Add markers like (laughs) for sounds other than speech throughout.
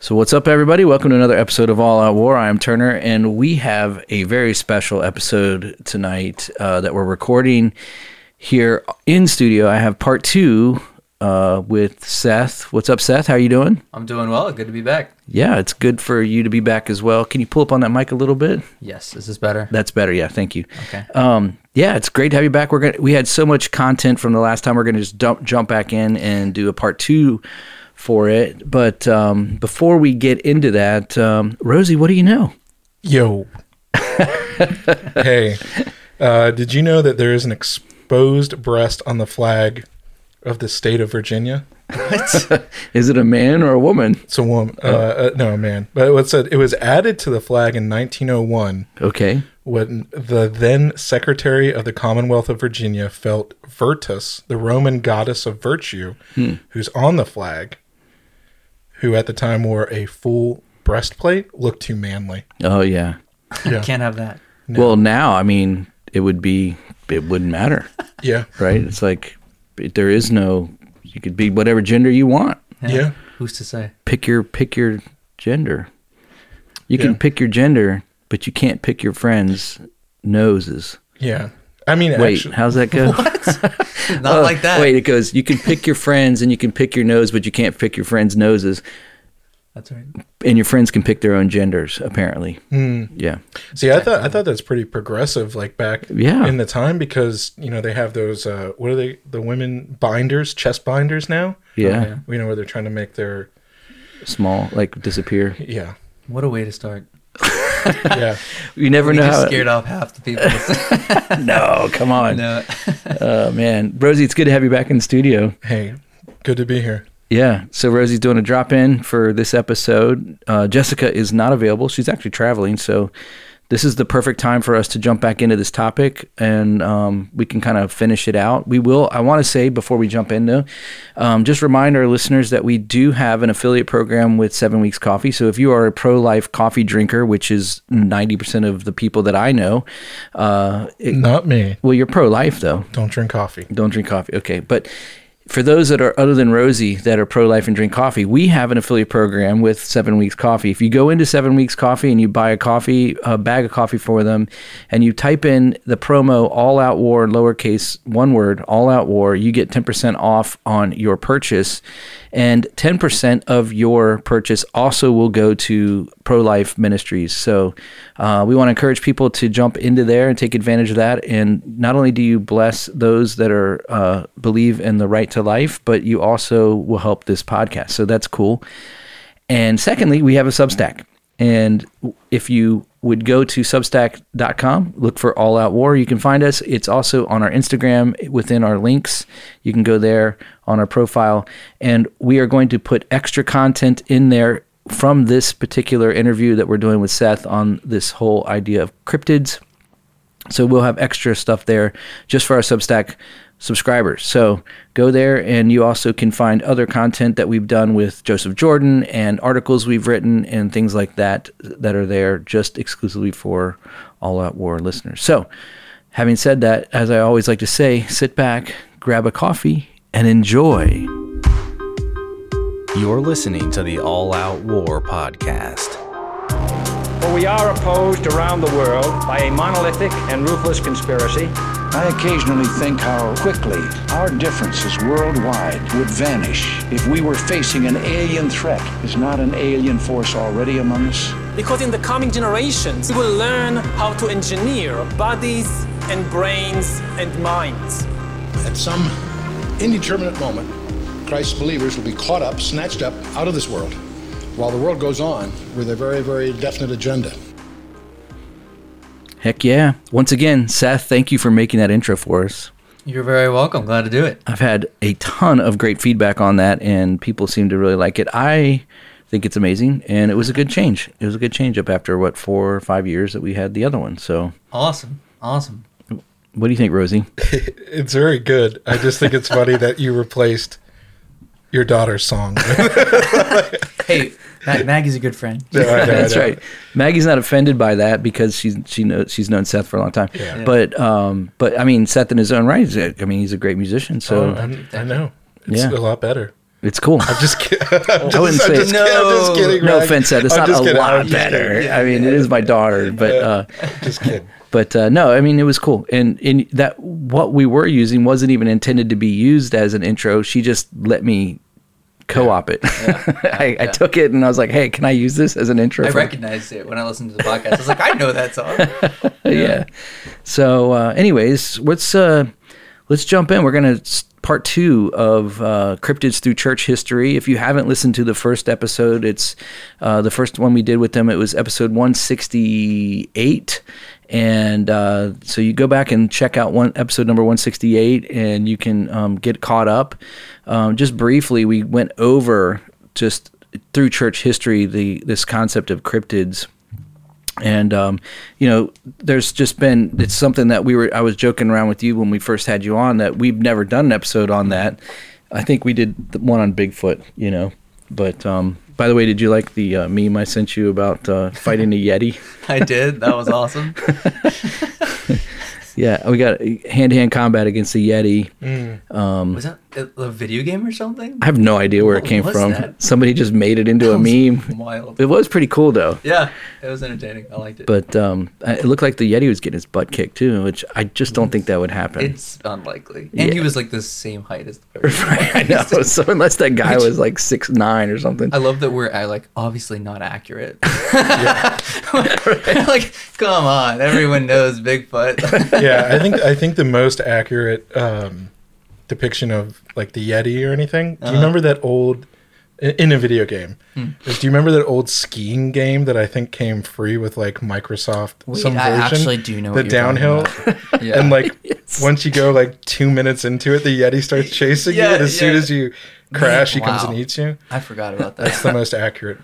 So, what's up, everybody? Welcome to another episode of All Out War. I am Turner, and we have a very special episode tonight uh, that we're recording here in studio. I have part two uh, with Seth. What's up, Seth? How are you doing? I'm doing well. Good to be back. Yeah, it's good for you to be back as well. Can you pull up on that mic a little bit? Yes. Is this better? That's better. Yeah, thank you. Okay. Um, yeah, it's great to have you back. We're gonna we had so much content from the last time. We're gonna just dump, jump back in and do a part two for it. But um, before we get into that, um, Rosie, what do you know? Yo. hey, uh, did you know that there is an exposed breast on the flag of the state of Virginia? Is it a man or a woman? It's a woman. Uh, uh, no, a man. But it said it was added to the flag in 1901 Okay. when the then Secretary of the Commonwealth of Virginia felt Virtus, the Roman goddess of virtue, who's on the flag, who at the time wore a full breastplate, looked too manly. Oh yeah. Yeah. Can't have that. Well, now I mean, it would be it wouldn't matter, Yeah. right? It's like it- there is no. You could be whatever gender you want. Yeah. Who's to say? Pick your pick your gender. You can pick your gender, but you can't pick your friends' noses. Yeah. I mean, Wait, actually, how's that go? (laughs) What? (laughs) Not Oh, like that. Wait, it goes. You can pick your friends and you can pick your nose, but you can't pick your friends' noses. That's right. And your friends can pick their own genders, apparently. Hmm. Yeah. See, I thought I thought that's pretty progressive, like back Yeah. in the time, because you know they have those uh, what are they? The women binders, chest binders now. Yeah. Okay. You know where they're trying to make their Small, like disappear. yeah What a way to start. (laughs) (laughs) yeah You never We know just how. scared off half the people. (laughs) (laughs) No, come on. no. Oh, man. Rosie, it's good to have you back in the studio. hey good to be here Yeah. So Rosie's doing a drop in for this episode. Uh, Jessica is not available. She's actually traveling. So this is the perfect time for us to jump back into this topic and um, we can kind of finish it out. We will, I want to say before we jump in though, um, just remind our listeners that we do have an affiliate program with Seven Weeks Coffee. So if you are a pro life coffee drinker, which is 90% of the people that I know, uh, it- not me well, you're pro life though. don't drink coffee Don't drink coffee. Okay. But for those that are other than Rosie that are pro life and drink coffee, we have an affiliate program with Seven Weeks Coffee. If you go into Seven Weeks Coffee and you buy a coffee, a bag of coffee for them, and you type in the promo All Out War, lowercase one word, All Out War, you get 10% off on your purchase. And 10% of your purchase also will go to pro life ministries. So uh, we want to encourage people to jump into there and take advantage of that. And not only do you bless those that are uh, believe in the right to life, but you also will help this podcast. So that's cool. And secondly, we have a Substack. And if you would go to substack.com, look for All Out War, you can find us. It's also on our Instagram within our links. You can go there on our profile. And we are going to put extra content in there from this particular interview that we're doing with Seth on this whole idea of cryptids. So we'll have extra stuff there just for our Substack subscribers. So go there, and you also can find other content that we've done with Joseph Jordan and articles we've written and things like that that are there just exclusively for All Out War listeners. So, having said that, as I always like to say, sit back, grab a coffee, and enjoy. You're listening to the All Out War podcast. For we are opposed around the world by a monolithic and ruthless conspiracy. I occasionally think how quickly our differences worldwide would vanish if we were facing an alien threat. Is not an alien force already among us? Because in the coming generations, we will learn how to engineer bodies and brains and minds. At some indeterminate moment, Christ's believers will be caught up, snatched up out of this world, while the world goes on with a very, very definite agenda. Heck yeah. Once again, Seth, thank you for making that intro for us. You're very welcome. Glad to do it. I've had a ton of great feedback on that, and people seem to really like it. I think it's amazing, and it was a good change. It was a good change up after what four or five years that we had the other one. So, Awesome. Awesome. what do you think, Rosie? (laughs) it's very good i just think it's funny that you replaced your daughter's song (laughs) Hey, Mag- Maggie's a good friend. No, I That's know. right. Maggie's not offended by that because she's she knows she's known Seth for a long time. Yeah. But um, but I mean, Seth in his own right, is a, I mean, he's a great musician. So Oh, I'm- know it's Yeah. a lot better It's cool. I'm just kidding. (laughs) I'm I wouldn't just, I'm say just kidding. I'm just kidding. no Rag. offense, Seth. It's I'm not a kidding. lot I'm better. kidding. I mean, it is my daughter, but uh, (laughs) Just kidding. but uh, no, I mean it was cool, and and that what we were using wasn't even intended to be used as an intro. She just let me co-op it. (laughs) I, I took it and I was like, "Hey, can I use this as an intro?" I for- recognized it when I listened to the podcast. I was like, I know that song. (laughs) yeah. So, uh, anyways, let's uh, let's jump in. We're gonna part two of uh, cryptids through church history. If you haven't listened to the first episode, it's uh, the first one we did with them. It was episode one sixty eight. And uh, so you go back and check out one episode number 168, and you can um, get caught up. Um, just briefly, we went over just through church history the this concept of cryptids. And um, you know there's just been it's something that we were i was joking around with you when we first had you on that we've never done an episode on that. I think we did the one on bigfoot you know. But um, by the way did you like the uh, meme i sent you about uh, fighting a yeti? (laughs) I did. That was awesome. (laughs) yeah we got hand-to-hand combat against a yeti. Was that a, a video game or something? i have no idea where it came from that? somebody just made it into a meme Wild. it was pretty cool though Yeah, it was entertaining. I liked it. but um, it looked like the yeti was getting his butt kicked too which i just don't think that would happen it's unlikely. And he was like the same height as the (laughs) person. I know. So unless that guy was like six nine or something. I love that we're uh, like obviously not accurate. (laughs) (laughs) like, come on, everyone knows Bigfoot. yeah, I think I think the most accurate um, depiction of like the Yeti or anything. Do you Uh-huh. remember that old in in a video game? Hmm. is- Do you remember that old skiing game that I think came free with like Microsoft Wait, some I version? actually do know the downhill. (laughs) (laughs) Yeah. And like Yes. once you go like two minutes into it, the Yeti starts (laughs) chasing Yeah, you. And as soon as you crash, he comes and eats you. I forgot about that. That's the most accurate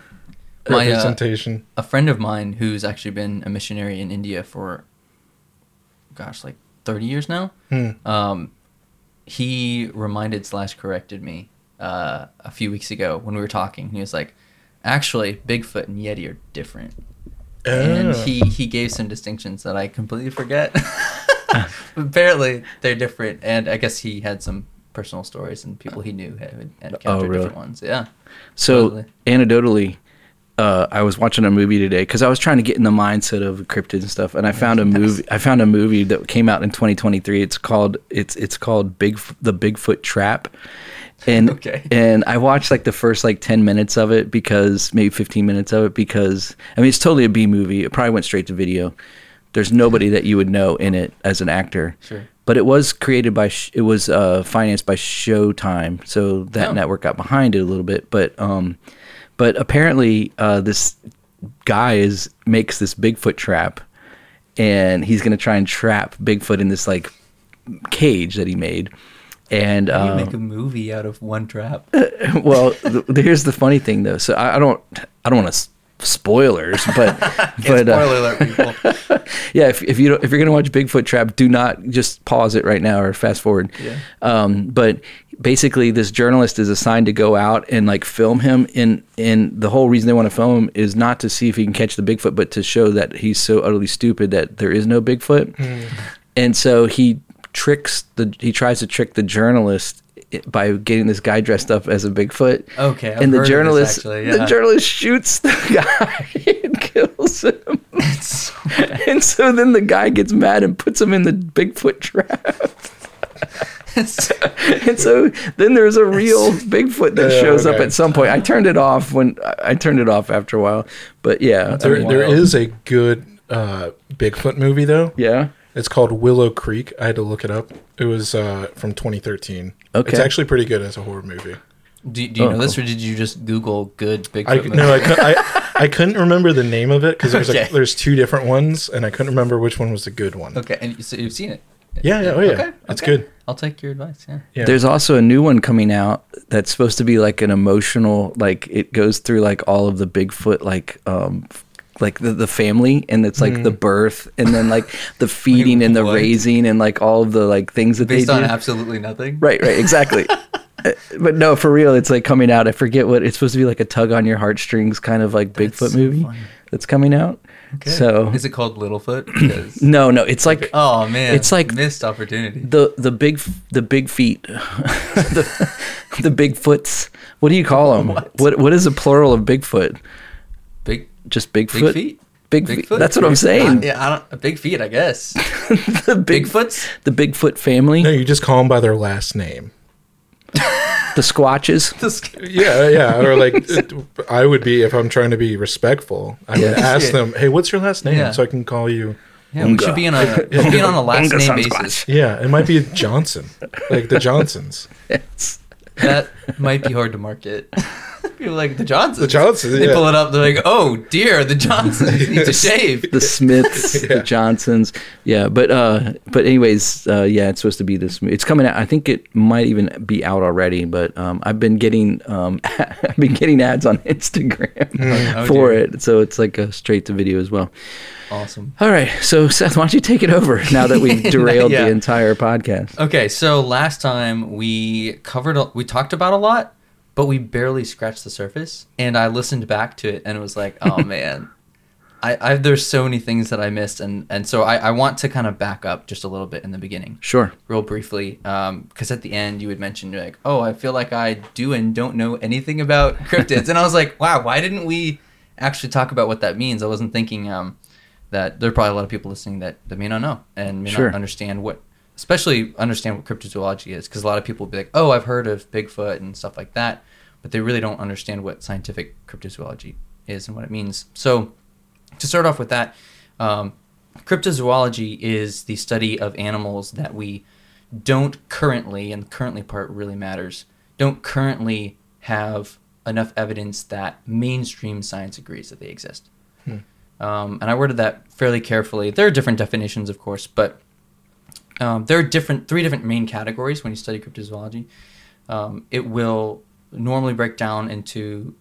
My, uh, representation. a friend of mine who's actually been a missionary in India for, gosh, like 30 years now. Hmm. Um, he reminded slash corrected me uh, a few weeks ago when we were talking. He was like, actually, Bigfoot and Yeti are different. And Oh. he, he gave some distinctions that I completely forget. (laughs) (laughs) Apparently, they're different. And I guess he had some personal stories and people he knew had, had encountered Oh, really? different ones. Yeah. So Totally. anecdotally, uh, I was watching a movie today because I was trying to get in the mindset of cryptids and stuff, and I found a movie. I found a movie that came out in 2023. It's called it's it's called Big the Bigfoot Trap. And (laughs) Okay. and I watched like the first like 10 minutes of it because maybe 15 minutes of it because I mean it's totally a B movie. It probably went straight to video. There's nobody that you would know in it as an actor. Sure. But it was created by it was uh, financed by Showtime, so that Oh. network got behind it a little bit. But um, but apparently uh, this guy is makes this Bigfoot trap, and he's gonna try and trap Bigfoot in this like cage that he made. And How do you um, make a movie out of one trap? (laughs) well, th- here's the funny thing though. So I, I don't I don't want to spoilers, (laughs) but but uh, Spoiler alert, people. (laughs) yeah, if, if you don't, if you're gonna watch Bigfoot Trap, do not just pause it right now or fast forward. Yeah. Um, but basically, this journalist is assigned to go out and like film him. In and the whole reason they want to film him is not to see if he can catch the Bigfoot, but to show that he's so utterly stupid that there is no Bigfoot. And so he tricks the he tries to trick the journalist by getting this guy dressed up as a Bigfoot. Okay, I've and heard the of this, journalist actually, the journalist shoots the (laughs) guy and kills him. (laughs) and so then the guy gets mad and puts him in the Bigfoot trap. (laughs) and so then there's a real Bigfoot that Yeah, shows up at some point. I turned it off when I I turned it off after a while. But yeah, There, there is a good uh, Bigfoot movie though. yeah. It's called Willow Creek. I had to look it up. It was uh, from 2013. Okay. It's actually pretty good as a horror movie. Do, do you Oh, know this, or did you just Google good Bigfoot I movie? no, I, I I couldn't remember the name of it because there's Okay. a, there's two different ones, and I couldn't remember which one was the good one. Okay, and you- so you've seen it? Yeah, yeah, oh yeah, Okay, it's okay. good. I'll take your advice. Yeah. Yeah. There's also a new one coming out that's supposed to be like an emotional, like it goes through like all of the Bigfoot, like um, f- like the, the family, and it's like the birth, and then like (laughs) the feeding and the what? raising, and like all of the like things that Based they on do. absolutely nothing. Right, right, exactly. (laughs) Uh, but no, for real, it's like coming out. I forget what it's supposed to be like a tug on your heartstrings kind of like Bigfoot so movie funny. that's coming out. So Is it called Littlefoot? (clears throat) Because no, no, it's like oh man, It's like- missed opportunity. the the big the big feet, (laughs) the the big foots. What do you call them? What? What what is the plural of Bigfoot? Big Just Bigfoot. big feet. Big feet. Bigfoot? That's what I'm saying. I- yeah, I don't. Big feet, I guess. (laughs) the big Bigfoots. the Bigfoot family, No, you just call them by their last name. the Squatches. (laughs) Yeah, yeah. Or (laughs) like, it- I would be if I'm trying to be respectful. I would ask them, "Hey, what's your last name?" Yeah. So I can call you. Yeah, we should be on a we should be on a last Unga name Sasquatch. basis. Yeah, it might be Johnson, like the Johnsons. Yes. That might be hard to market. (laughs) People like the Johnsons. The Johnsons, They yeah. pull it up. They're like, "Oh dear, the Johnsons (laughs) need to shave." the Smiths, (laughs) the Johnsons. Yeah, but uh, but anyways, uh, yeah, it's supposed to be this. It's coming out. I think it might even be out already. But um, I've been getting um, I've been getting ads on Instagram Oh, for dear. it, so it's like a straight to video as well. Awesome. All right, so Seth, why don't you take it over now that we've derailed Yeah. the entire podcast? Okay, so last time we covered, a, we talked about a lot, but we barely scratched the surface. And I listened back to it, and it was like, oh (laughs) man, I, I there's so many things that I missed, and and so I, I want to kind of back up just a little bit in the beginning, Sure. real briefly, because at the end you had mentioned you're like, oh, I feel like I do and don't know anything about (laughs) cryptids, and I was like, wow, why didn't we actually talk about what that means? I wasn't thinking um, that there are probably a lot of people listening that, that may not know and may Sure. not understand what, especially understand what cryptozoology is, because a lot of people will be like, oh, I've heard of Bigfoot and stuff like that, but they really don't understand what scientific cryptozoology is and what it means. So to start off with that, um, cryptozoology is the study of animals that we don't currently, and the currently part really matters, don't currently have enough evidence that mainstream science agrees that they exist. Um, and I worded that fairly carefully. There are different definitions, of course, but um, there are different three different main categories when you study cryptozoology. Um, it will normally break down into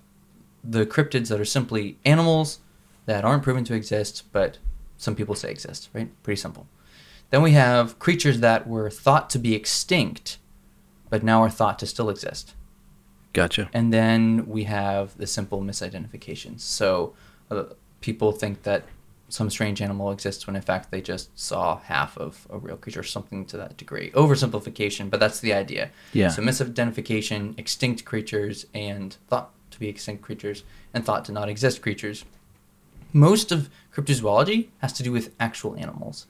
the cryptids that are simply animals that aren't proven to exist, but some people say exist, right? Pretty simple. Then we have creatures that were thought to be extinct, but now are thought to still exist. Gotcha. And then we have the simple misidentifications. So uh, people think that some strange animal exists when in fact they just saw half of a real creature or something to that degree. Oversimplification, but that's the idea. Yeah. So misidentification, extinct creatures, and thought to be extinct creatures, and thought to not exist creatures. Most of cryptozoology has to do with actual animals.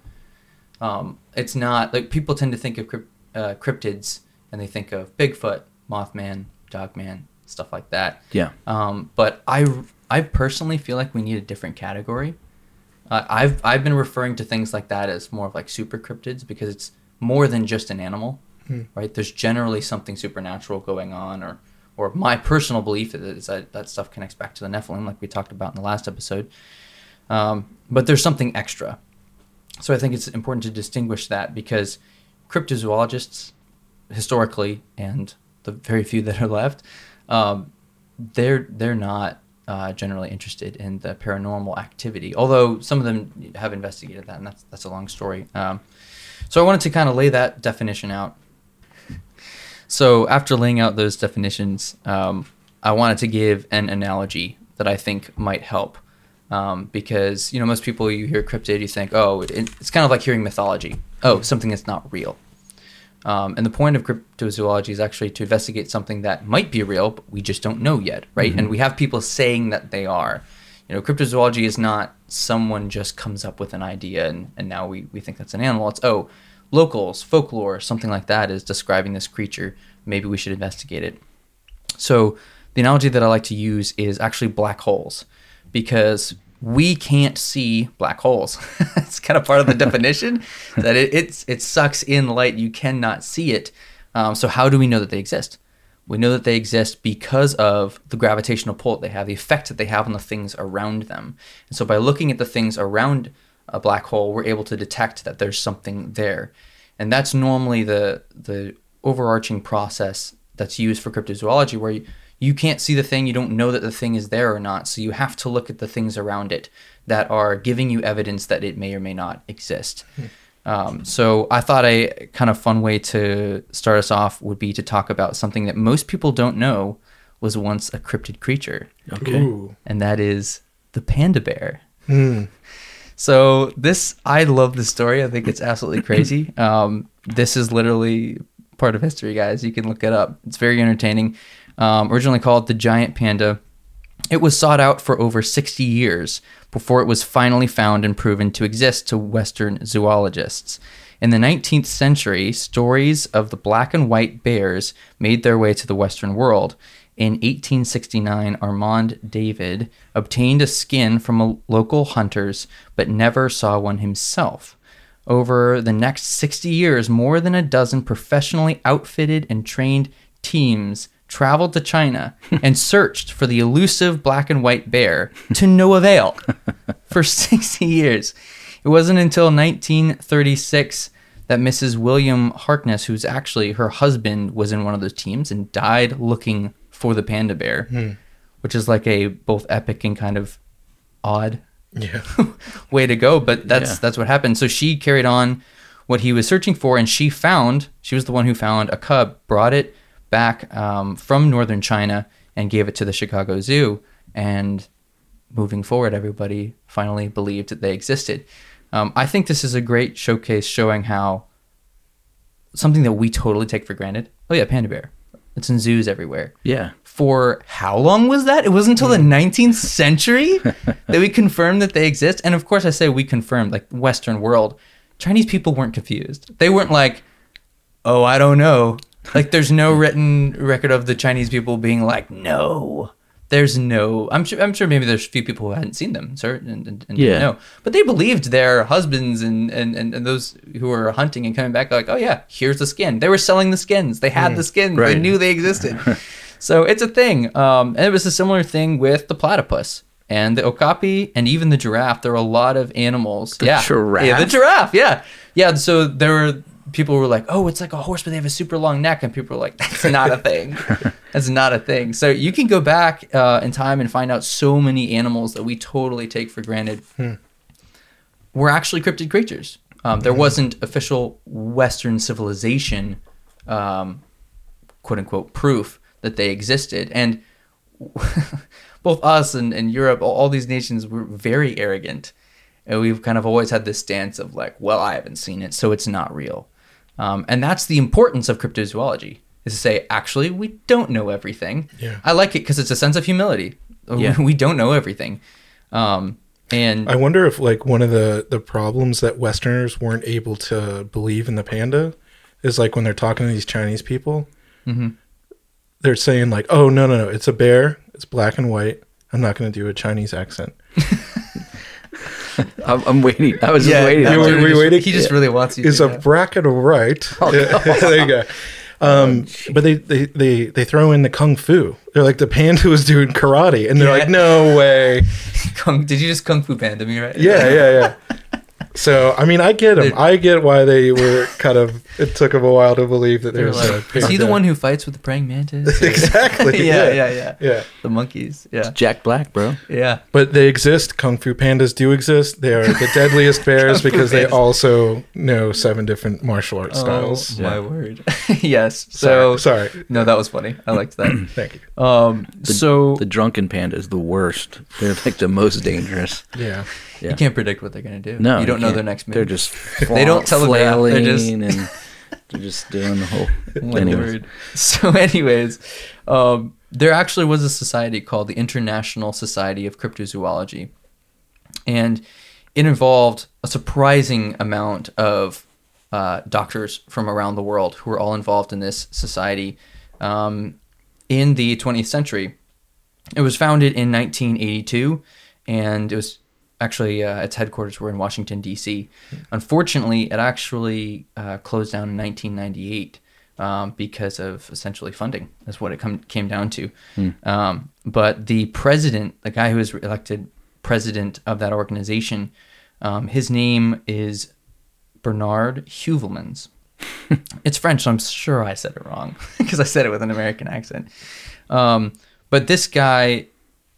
Um, it's not like people tend to think of crypt, uh, cryptids and they think of Bigfoot, Mothman, Dogman, stuff like that. Yeah. Um, but I, I personally feel like we need a different category. Uh, I've I've been referring to things like that as more of like super cryptids because it's more than just an animal, right? There's generally something supernatural going on, or or my personal belief is that that stuff connects back to the Nephilim, like we talked about in the last episode. Um, but there's something extra. So I think it's important to distinguish that because cryptozoologists, historically, and the very few that are left, um, they're they're not uh, generally interested in the paranormal activity. Although some of them have investigated that, and that's that's a long story. Um, so I wanted to kind of lay that definition out. So after laying out those definitions, um, I wanted to give an analogy that I think might help. Um, because you know most people you hear cryptid you think oh it, it's kind of like hearing mythology oh something that's not real um, and the point of cryptozoology is actually to investigate something that might be real, but we just don't know yet, right? And we have people saying that they are. You know, cryptozoology is not someone just comes up with an idea and, and now we, we think that's an animal. It's, oh, locals, folklore, something like that is describing this creature. Maybe we should investigate it. So the analogy that I like to use is actually black holes because we can't see black holes. (laughs) it's kind of part of the definition (laughs) that it, it's it sucks in light. You cannot see it. Um, so how do we know that they exist? We know that they exist because of the gravitational pull that they have, the effect that they have on the things around them. And so by looking at the things around a black hole, we're able to detect that there's something there. And that's normally the the overarching process that's used for cryptozoology, where you, you can't see the thing, you don't know that the thing is there or not, so you have to look at the things around it that are giving you evidence that it may or may not exist. Um, so I thought a kind of fun way to start us off would be to talk about something that most people don't know was once a cryptid creature, Okay. Ooh. and that is the panda bear. (laughs) So this, I love this story. I think it's absolutely (coughs) crazy. Um, this is literally part of history, guys. You can look it up. It's very entertaining. Um, originally called the giant panda, it was sought out for over 60 years before it was finally found and proven to exist to Western zoologists. In the 19th century, stories of the black and white bears made their way to the Western world. In 1869, Armand David obtained a skin from a local hunters, but never saw one himself. Over the next 60 years, more than a dozen professionally outfitted and trained teams traveled to China (laughs) and searched for the elusive black and white bear to no avail (laughs) for 60 years. It wasn't until 1936 that Mrs. William Harkness, who's actually her husband, was in one of those teams and died looking for the panda bear, hmm. which is like a both epic and kind of odd Yeah. (laughs) way to go. But that's Yeah. that's what happened. So she carried on what he was searching for, and she found she was the one who found a cub, brought it back um, from northern China, and gave it to the Chicago Zoo. And moving forward, everybody finally believed that they existed. Um, I think this is a great showcase showing how something that we totally take for granted. Oh yeah, panda bear. It's in zoos everywhere Yeah. for how long was that? It wasn't until the 19th (laughs) century that we confirmed that they exist. And of course, I say we confirmed, like Western world. Chinese people weren't confused. They weren't like, oh, I don't know. (laughs) Like, there's no written record of the Chinese people being like, no. There's no. I'm sure. I'm sure. Maybe there's a few people who hadn't seen them, sir, and, and, and Yeah. know. But they believed their husbands and, and, and, and those who were hunting and coming back, like, oh yeah, here's the skin. They were selling the skins. They had the skins. They knew they existed. (laughs) so it's a thing. Um, and it was a similar thing with the platypus and the okapi and even the giraffe. There are a lot of animals. The yeah, giraffe? Yeah, the giraffe. Yeah, yeah. So there were people were like, "Oh, it's like a horse, but they have a super long neck," and people were like, "That's (laughs) not a thing. That's not a thing." So you can go back uh, in time and find out so many animals that we totally take for granted were actually cryptid creatures. Um, there wasn't official Western civilization, um, quote unquote, proof that they existed. And (laughs) both us and, and Europe, all, all these nations were very arrogant. And we've kind of always had this stance of like, well, I haven't seen it, so it's not real. Um, and that's the importance of cryptozoology is to say, actually, we don't know everything. Yeah. I like it because it's a sense of humility. Yeah. (laughs) We don't know everything. Um, and I wonder if like one of the the problems that Westerners weren't able to believe in the panda is like when they're talking to these Chinese people, Mm-hmm. they're saying like, "Oh no no no, it's a bear. It's black and white. I'm not going to do a Chinese accent." (laughs) (laughs) I'm, I'm waiting. I was Yeah, just waiting. no, You I'm were- were just- waiting? He just really wants you. It's a bracket of right. (laughs) there you go. Um, but they, they, they, they throw in the kung fu. They're like the panda was doing karate, and they're Yeah. like, no way. (laughs) Kung, did you just kung fu panda me right? Yeah, yeah, yeah. So I mean, I get them. I get why they were kind of. It took them a while to believe that They're there's a like, is he the panda. one who fights with the praying mantis? (laughs) Exactly? (laughs) yeah, yeah, yeah, yeah, yeah. The monkeys. Yeah, Jack Black, bro. yeah. But they exist. Kung fu pandas do exist. They are the deadliest (laughs) bears because they also know seven different martial arts styles. Oh my word. yes. So sorry, sorry. No, that was funny. I liked that. (clears throat) Thank you. Um. so The drunken panda is the worst. They're like the most dangerous. Yeah. Yeah. you can't predict what they're gonna do. No, you don't know their next move. They're just (laughs) They don't telegraph. They're just- and (laughs) they're just doing the whole. (laughs) Anyways. So, anyways, um, there actually was a society called the International Society of Cryptozoology, and it involved a surprising amount of uh, doctors from around the world who were all involved in this society um, in the 20th century. It was founded in 1982, and it was actually uh, its headquarters were in Washington D.C. Unfortunately, it actually uh, closed down in 1998 um, because of essentially funding. That's what it come, came down to. Um, but the president, the guy who was elected president of that organization, um, his name is Bernard Heuvelmans. (laughs) it's French, so I'm sure I said it wrong (laughs) because I said it with an American accent. Um, but this guy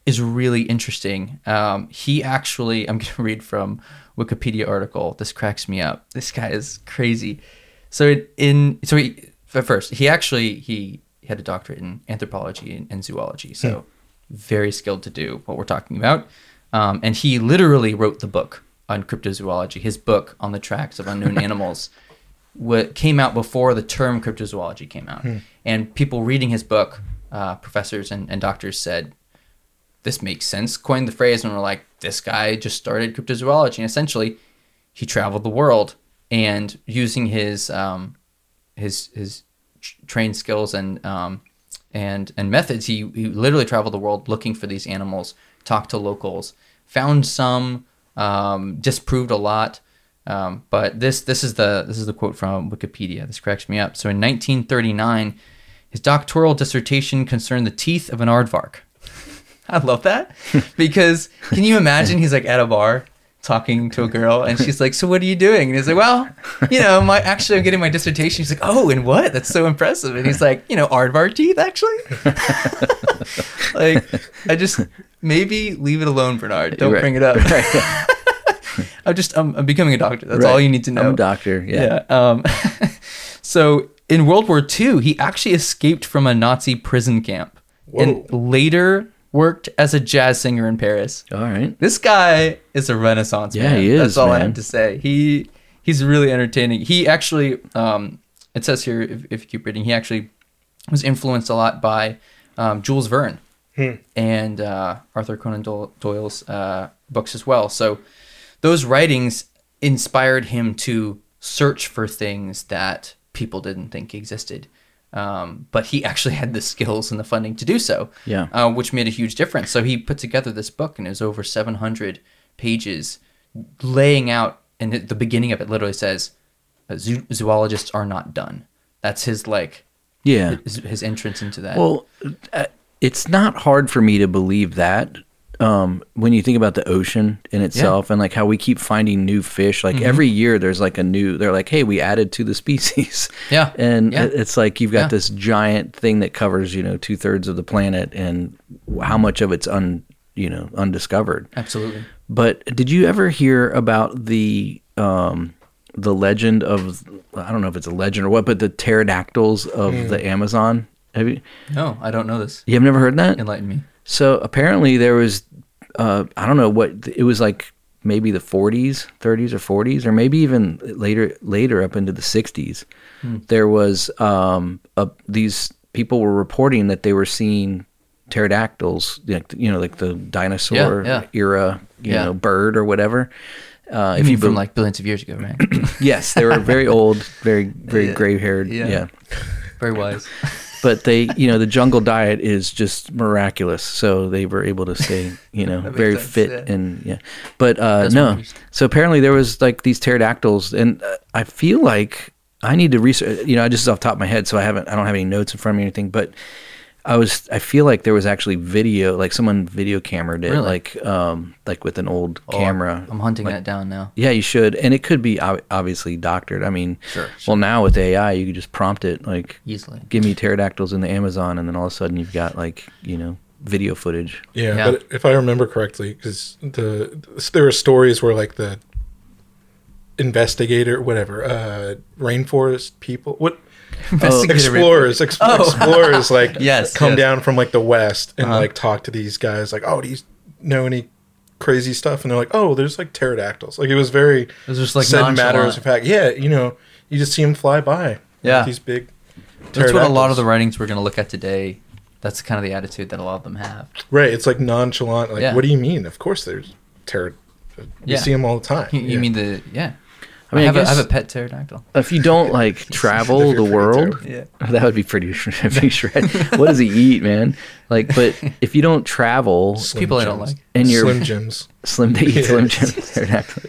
is really interesting. Um, he actually, I'm going to read from Wikipedia article. This cracks me up. This guy is crazy. So in so he first he actually he had a doctorate in anthropology and, and zoology. So very skilled to do what we're talking about. um, and he literally wrote the book on cryptozoology. His book on the tracks of unknown (laughs) animals what came out before the term cryptozoology came out. And people reading his book, uh, professors and, and doctors said, this makes sense, coined the phrase, and were like, this guy just started cryptozoology. And essentially, he traveled the world and using his um, his his trained skills and um, and and methods, he, he literally traveled the world looking for these animals, talked to locals, found some, um, disproved a lot. Um, but this this is the this is the quote from Wikipedia. This cracks me up. So in 1939, his doctoral dissertation concerned the teeth of an aardvark. (laughs) I love that because can you imagine he's like at a bar talking to a girl and she's like, "So what are you doing?" And he's like, "Well, you know, my actually I'm getting my dissertation." She's like, "Oh, and what? That's so impressive." And he's like, "You know, aardvark teeth actually." (laughs) like, I just maybe leave it alone, Bernard. Don't Right. bring it up. Right. (laughs) I'm just I'm, I'm becoming a doctor. That's Right. all you need to know. I'm a doctor. Yeah. Yeah. Um, so in World War II, he actually escaped from a Nazi prison camp and later worked as a jazz singer in Paris. All right. This guy is a renaissance Yeah, man. he is, That's all I have to say. He he's really entertaining. He actually um, it says here if, if you keep reading, he actually was influenced a lot by um, Jules Verne and uh, Arthur Conan Doyle's uh, books as well. So those writings inspired him to search for things that people didn't think existed. Um, but he (laughs) actually had the skills and the funding to do so, Yeah. uh, which made a huge difference. So he put together this book, and it was over 700 pages, laying out. And the beginning of it literally says, uh, "Zoo- "Zoologists are not done." That's his like Yeah. his, his entrance into that. Well, uh, it's not hard for me to believe that um, when you think about the ocean in itself and like how we keep finding new fish. Like Mm-hmm. every year, there's like a new. They're like, hey, we added to the species. (laughs) Yeah, and yeah. it's like you've got Yeah. this giant thing that covers you know two thirds of the planet, and how much of it's un you know undiscovered. Absolutely. But did you ever hear about the um, the legend of I don't know if it's a legend or what, but the pterodactyls of Hmm. the Amazon? Have you No, I don't know this. you have never heard that? Enlighten me. So apparently there was uh, I don't know what it was like maybe the 40s, 30s or 40s or maybe even later later up into the 60s. There was um, a, these people were reporting that they were seeing pterodactyls, like, you know, like the dinosaur Yeah, yeah. era, you Yeah. know, bird or whatever. Uh, You if you from like billions of years ago, right? (coughs) yes, they were very old, very very (laughs) gray haired. Yeah. Very wise. (laughs) but they you know the jungle diet is just miraculous. So they were able to stay you (laughs) know very sense, fit yeah. and yeah. But uh no. so apparently there was like these pterodactyls and uh, i feel like i need to research you know i just off the top of my head so i haven't i don't have any notes in front of me or anything but i was i feel like there was actually video like someone video camered it Really? like um like with an old Oh, camera I'm hunting like, that down now. yeah, you should, and it could be obviously doctored. I mean, Sure, well, now with AI, you could just prompt it like, Easily. give me pterodactyls in the Amazon, and then all of a sudden you've got like you know video footage. Yeah, Yeah. but if I remember correctly, because the there are stories where like the investigator, whatever, uh, rainforest people, what Investigator explorers, ex- explorers, like (laughs) Yes, come yes. down from like the west and Uh-huh. like talk to these guys, like, oh, do you know any crazy stuff? And they're like, oh, there's like pterodactyls. Like it was very It was just like said matters nonchalant. of fact. Yeah, you know, you just see them fly by. Yeah. these big. That's what a lot of the writings we're going to look at today. That's kind of the attitude that a lot of them have. Right, it's like nonchalant. Like, Yeah. what do you mean? Of course, there's pterod. You Yeah. see them all the time. You, you Yeah. mean the yeah? I mean, I have, a, I guess- have a pet pterodactyl. If you don't (laughs) like travel the world, Yeah. (laughs) that would be pretty, (laughs) pretty shred. what does he eat, man? Like, but if you don't travel Slim People I don't like. and you're Slim Jims. Slim to eat Yeah. Slim Jim pterodactyl,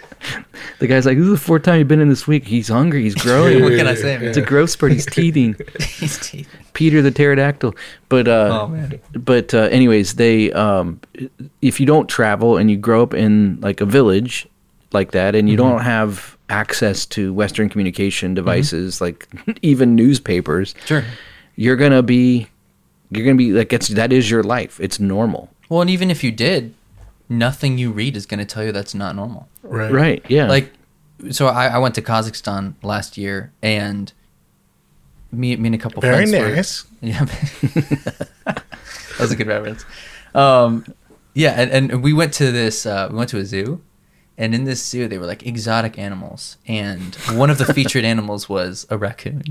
the guy's like, "This is the fourth time you've been in this week. He's hungry. He's growing. What can I say, man? It's a growth spurt. He's teething." He's teeth. Peter the pterodactyl. But uh, Oh, man. but uh, anyways, they um, if you don't travel and you grow up in like a village like that, and you Mm-hmm. don't have access to Western communication devices like (laughs) even newspapers, Sure. you're gonna be you're gonna be like it's that is your life. It's normal, Well, and even if you did, nothing you read is going to tell you that's not normal. Right. right? Yeah, Like, so I, I went to Kazakhstan last year, and me, me and a couple Very friends were- nice. (laughs) Yeah, that was a good reference. Um, Yeah, and, and we went to this. Uh, we went to a zoo, and in this zoo they were like exotic animals, and one of the featured (laughs) animals was a raccoon.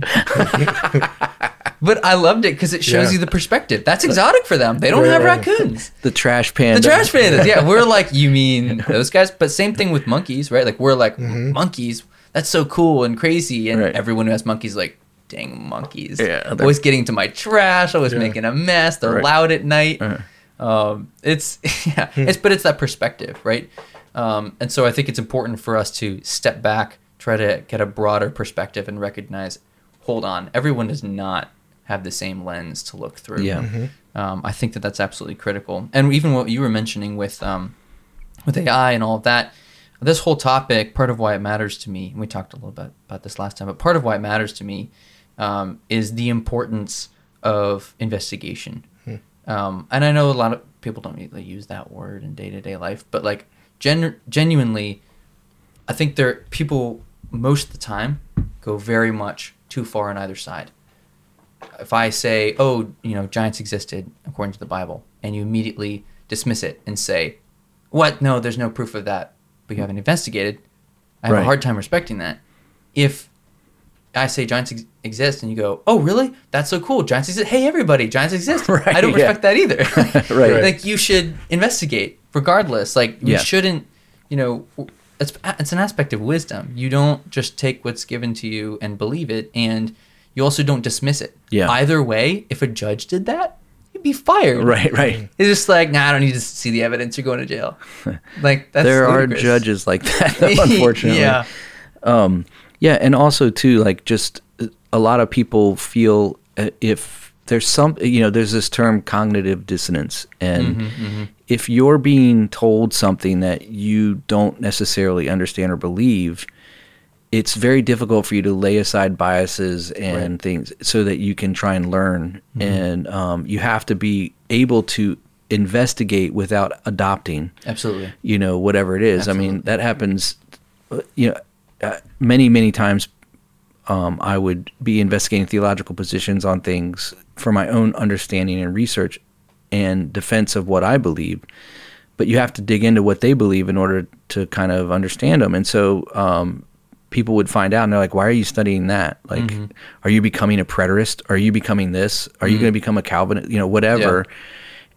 but I loved it because it shows Yeah. you the perspective. That's exotic for them. They don't Right, have raccoons. The trash panda. The trash pandas. Yeah, we're like, you mean (laughs) those guys? But same thing with monkeys, right? Like we're like Mm-hmm. monkeys. That's so cool and crazy, and Right. everyone who has monkeys is like. Dang monkeys! Yeah, they're- always getting to my trash. Always Yeah. making a mess. They're Right. loud at night. Uh-huh. Um, it's (laughs) yeah, it's but it's that perspective, right? Um, and so I think it's important for us to step back, try to get a broader perspective, and recognize, hold on, everyone does not have the same lens to look through. Yeah. Um, I think that that's absolutely critical. And even what you were mentioning with um, with AI and all of that, this whole topic, part of why it matters to me, and we talked a little bit about this last time, but part of why it matters to me um, is the importance of investigation. Um, and I know a lot of people don't really use that word in day to day life, but like gen- genuinely, I think there people most of the time go very much too far on either side. If I say, "Oh, you know, giants existed according to the Bible," and you immediately dismiss it and say, "What? No, there's no proof of that," but you haven't investigated, I have Right. a hard time respecting that. If I say giants ex- exist, and you go, "Oh, really? That's so cool! Giants exist! Hey, everybody, giants exist!" (laughs) Right, I don't yeah. respect that either. (laughs) (laughs) Right. Like you should investigate regardless. Like you Yeah. shouldn't, you know, it's it's an aspect of wisdom. You don't just take what's given to you and believe it, and you also don't dismiss it. Yeah. Either way, if a judge did that, you'd be fired. Right, right. It's just like, nah, I don't need to see the evidence. You're going to jail. Like that's there are judges like that, unfortunately. yeah. Um, Yeah, and also too, like just uh, a lot of people feel uh, if there's some, you know, there's this term cognitive dissonance, and if you're being told something that you don't necessarily understand or believe, it's very difficult for you to lay aside biases and things so that you can try and learn, and um, you have to be able to investigate without adopting Absolutely. you know whatever it is. I mean that happens uh, you know uh, many many times um, i would be investigating theological positions on things for my own understanding and research and defense of what i believe. But you have to dig into what they believe in order to kind of understand them and so um, people would find out and they're like why are you studying that? Like are you becoming a preterist? Are you becoming this? Are you going to become a calvinist? You know whatever.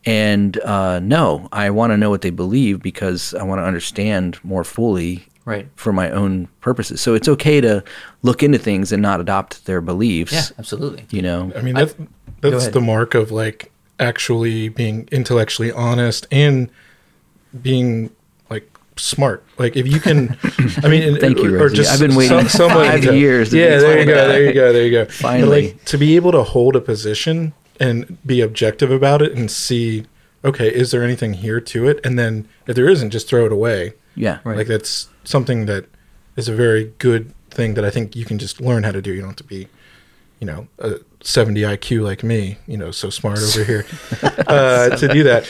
And uh, no, I want to know what they believe because I want to understand more fully Right. for my own purposes. So it's okay to look into things and not adopt their beliefs. Yeah. Absolutely. You know, I mean, that's, that's the mark of like actually being intellectually honest and being like smart. Like if you can, I mean, (laughs) Thank you, or Rosie. I've been waiting somewhat five to- years to Yeah, there you go. that. There you go. There you go. But, Finally. like to be able to hold a position and be objective about it and see, okay, is there anything here to it? And then if there isn't, just throw it away. Yeah, Right. Like that's something that is a very good thing that I think you can just learn how to do. You don't have to be, you know, a 70 IQ like me, you know, so smart over here (laughs) uh, to do that.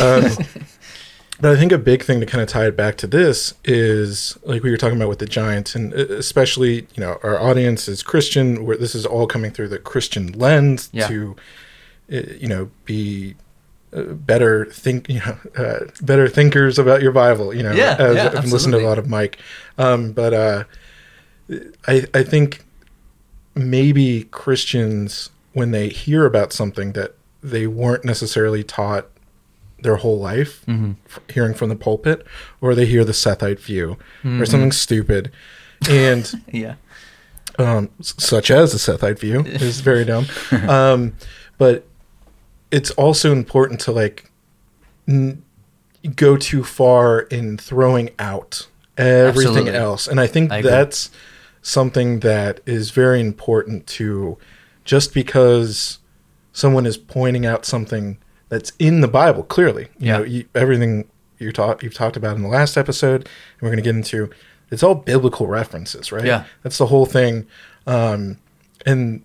Um, (laughs) but I think a big thing to kind of tie it back to this is like we were talking about with the Giants, and uh, especially you know our audience is Christian. Where this is all coming through the Christian lens Yeah. to, uh, you know, be better think you (laughs) know uh, better thinkers about your Bible. You know, Yeah, as yeah, I've listened to a lot of Mike, um, but uh, I I think maybe Christians when they hear about something that they weren't necessarily taught their whole life, f- hearing from the pulpit, or they hear the Sethite view or something stupid, and (laughs) Yeah. um, such as the Sethite view is very (laughs) dumb. Um, but it's also important to like n- go too far in throwing out everything Absolutely. else, and I think I that's something that is very important to just because someone is pointing out something that's in the Bible clearly. You Yeah. know, you, everything you talk you've talked about in the last episode, and we're going to get into. It's all biblical references, right? Yeah. that's the whole thing. Um, and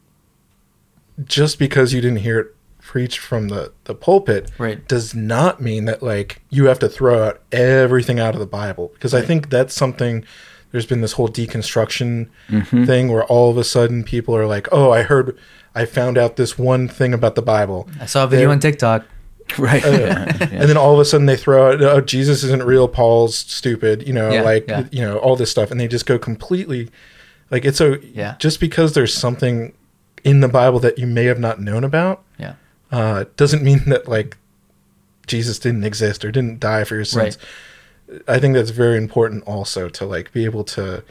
just because you didn't hear it preached from the the pulpit, Right. does not mean that like you have to throw out everything out of the Bible. Because I think that's something. There's been this whole deconstruction thing where all of a sudden people are like, "Oh, I heard, I found out this one thing about the Bible." I saw a video on TikTok. (laughs) Right. Uh, (laughs) And then all of a sudden they throw out, oh, Jesus isn't real, Paul's stupid, you know, Yeah, like, yeah. you know, all this stuff. And they just go completely, like, it's a, Yeah. just because there's something in the Bible that you may have not known about, Yeah. Uh, doesn't mean that, like, Jesus didn't exist or didn't die for your sins. I think that's very important also to, like, be able to,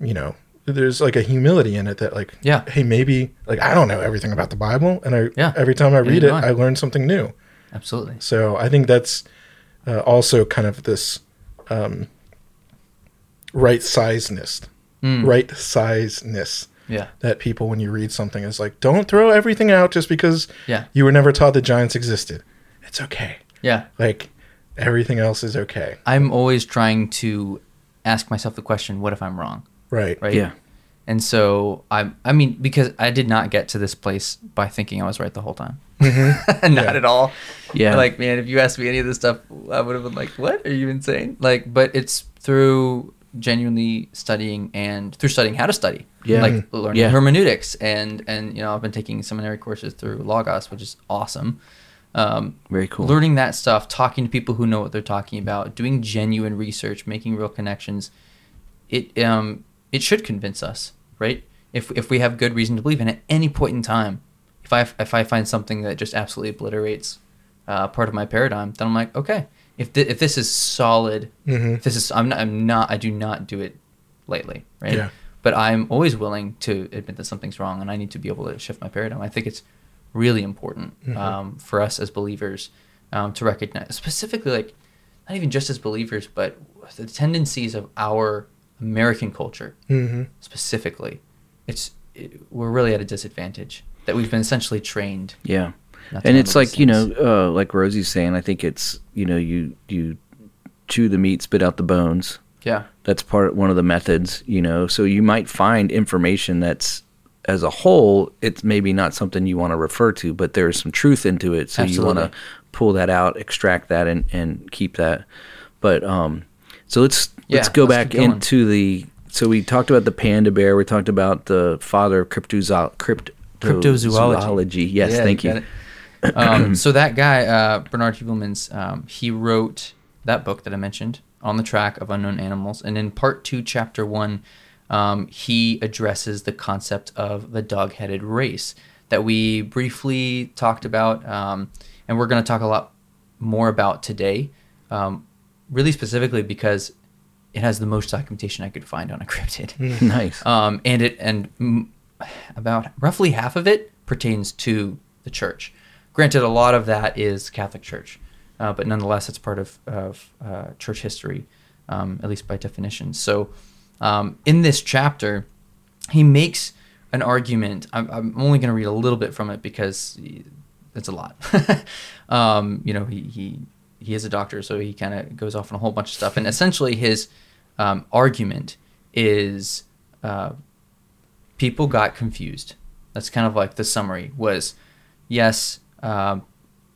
you know, there's like a humility in it that, like, Yeah. hey, maybe, like, I don't know everything about the Bible. And I, Yeah. every time I read it, I. Learn something new. Absolutely. So I think that's uh, also kind of this um, right sizeness, Mm. right sizeness Yeah. that people, when you read something, is like, don't throw everything out just because Yeah. you were never taught that giants existed. It's okay. Yeah. Like everything else is okay. I'm always trying to ask myself the question, what if I'm wrong? Right. Right. Yeah. And so I'm. I mean, because I did not get to this place by thinking I was right the whole time. Mm-hmm. (laughs) not at all. Yeah. Like, man, if you asked me any of this stuff, I would have been like, "What? Are you insane?" Like, but it's through genuinely studying and through studying how to study. Yeah. Like learning Yeah. hermeneutics and and you know I've been taking seminary courses through Logos, which is awesome. Um, Very cool. learning that stuff, talking to people who know what they're talking about, doing genuine research, making real connections, it um it should convince us, right? If if we have good reason to believe, and at any point in time, if I if I find something that just absolutely obliterates uh, part of my paradigm, then I'm like, okay, if thi- if this is solid, if this is I'm not I'm not I do not do it lightly, right? Yeah. But I'm always willing to admit that something's wrong, and I need to be able to shift my paradigm. I think it's really important um, for us as believers um, to recognize, specifically, like not even just as believers, but the tendencies of our American culture Mm-hmm. specifically. It's it, we're really at a disadvantage that we've been essentially trained. Yeah. To And it's like, you know, uh, like Rosie's saying, I think it's, you know, you you chew the meat, spit out the bones. yeah, That's part of one of the methods, you know. So you might find information that's as a whole, it's maybe not something you want to refer to, but there's some truth into it. So you want to pull that out, extract that and, and keep that. But um so let's let's go let's back into the so we talked about the panda bear, we talked about the father of cryptozo- crypt Cryptozoology. zoology. Yes, Yeah, thank you. Um, (clears throat) so that guy, uh, Bernard Heuvelmans, um, he wrote that book that I mentioned, On the Track of Unknown Animals. And in part two, chapter one, um, he addresses the concept of the dog-headed race that we briefly talked about, um, and we're going to talk a lot more about today. Um, really specifically because it has the most documentation I could find on a (laughs) cryptid. Nice. Um, and it and mm, about roughly half of it pertains to the church. Granted, a lot of that is Catholic Church, uh, but nonetheless, it's part of of uh, church history, um, at least by definition. So, um, in this chapter, he makes an argument. I'm, I'm only going to read a little bit from it because it's a lot. (laughs) um, you know, he, he he is a doctor, so he kind of goes off on a whole bunch of stuff. And essentially, his um, argument is uh, people got confused. That's kind of like the summary was, yes, um,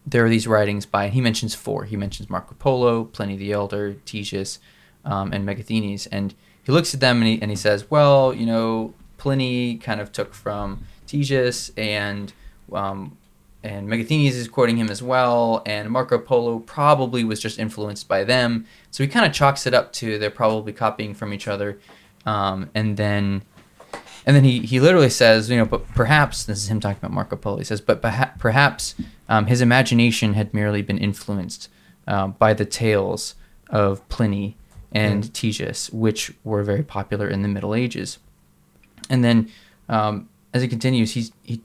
there are these writings by. He mentions four. He mentions Marco Polo, Pliny the Elder, Ctesias, um, and Megasthenes, and he looks at them and he, and he says, well, you know, Pliny kind of took from Ctesias and um, and Megasthenes is quoting him as well, and Marco Polo probably was just influenced by them. So he kind of chalks it up to they're probably copying from each other, um, and then and then he, he literally says, you know, but perhaps this is him talking about Marco Polo. He says, but perha- perhaps um, his imagination had merely been influenced um, by the tales of Pliny and Ctesias, which were very popular in the Middle Ages. And then um, as he continues, he's he,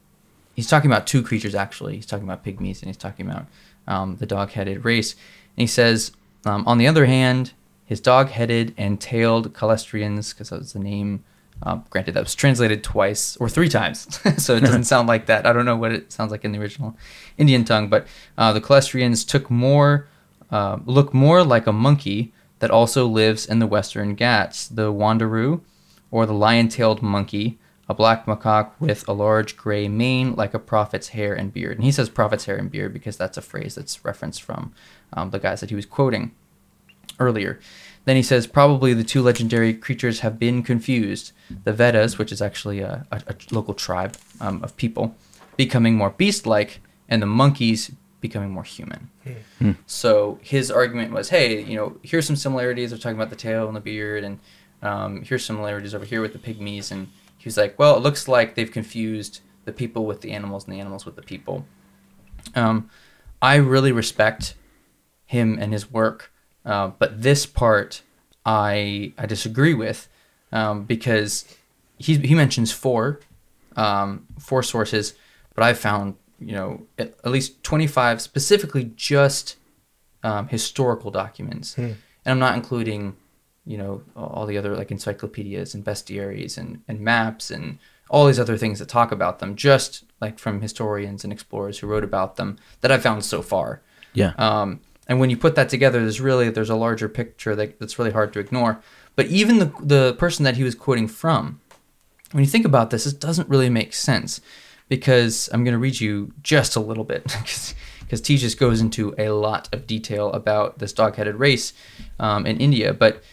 he's talking about two creatures actually. He's talking about pygmies and he's talking about um, the dog-headed race. And he says, um, on the other hand, his dog-headed and tailed calestrians, because that was the name. Um, granted, that was translated twice or three times, (laughs) so it doesn't (laughs) sound like that. I don't know what it sounds like in the original Indian tongue, but uh, the calestrians took more, uh, look more like a monkey that also lives in the Western Ghats, the wanderoo, or the lion-tailed monkey, a black macaque with a large gray mane like a prophet's hair and beard. And he says prophet's hair and beard because that's a phrase that's referenced from um, the guys that he was quoting earlier. Then he says probably the two legendary creatures have been confused. The Veddas, which is actually a, a, a local tribe um, of people, becoming more beast-like, and the monkeys becoming more human. So his argument was, hey, you know, here's some similarities. They're talking about the tail and the beard, and um, here's similarities over here with the pygmies. And he was like, well, it looks like they've confused the people with the animals and the animals with the people. Um, I really respect him and his work, uh, but this part I I disagree with um, because he he mentions four um, four sources, but I've found you know at, at least twenty five specifically just um, historical documents, and I'm not including you know all the other like encyclopedias and bestiaries and, and maps and all these other things that talk about them just like from historians and explorers who wrote about them that i've found so far. Yeah. um, and when you put that together there's really there's a larger picture that, that's really hard to ignore but even the, the person that he was quoting from when you think about this it doesn't really make sense because i'm going to read you just a little bit (laughs) because T just goes into a lot of detail about this dog-headed race um, in india but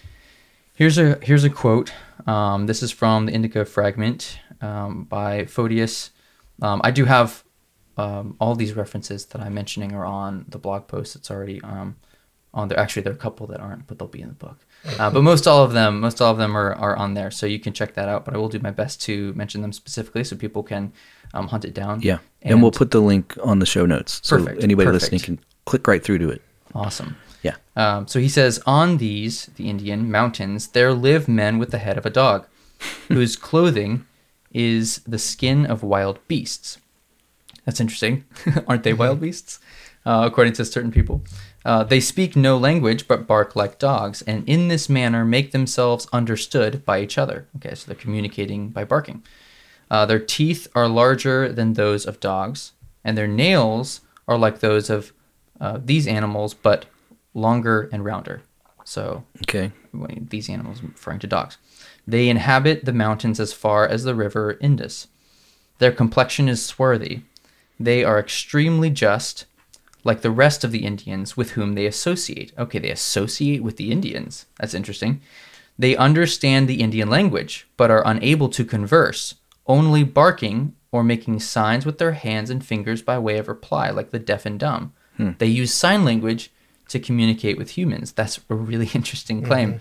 Here's a here's a quote. Um, this is from the Indica fragment um, by Photius. Um, I do have um, all these references that I'm mentioning are on the blog post. It's already um, on there. Actually, there are a couple that aren't, but they'll be in the book. Uh, but most all of them, most all of them are, are on there, so you can check that out. But I will do my best to mention them specifically so people can um, hunt it down. yeah. And, we'll put the link on the show notes. So Perfect, anybody perfect. listening can click right through to it. Awesome. Yeah. Um, so he says, on these, the Indian mountains, there live men with the head of a dog, whose (laughs) clothing is the skin of wild beasts. That's interesting. (laughs) Aren't they wild beasts? Uh, according to certain people. Uh, they speak no language but bark like dogs, and in this manner make themselves understood by each other. Okay, so they're communicating by barking. Uh, their teeth are larger than those of dogs, and their nails are like those of uh, these animals, but longer and rounder. So Okay. these animals referring to dogs. They inhabit the mountains as far as the river Indus. Their complexion is swarthy. They are extremely just, like the rest of the Indians with whom they associate. Okay, they associate with the Indians. That's interesting. They understand the Indian language, but are unable to converse, only barking or making signs with their hands and fingers by way of reply, like the deaf and dumb. They use sign language to communicate with humans. That's a really (laughs) interesting claim.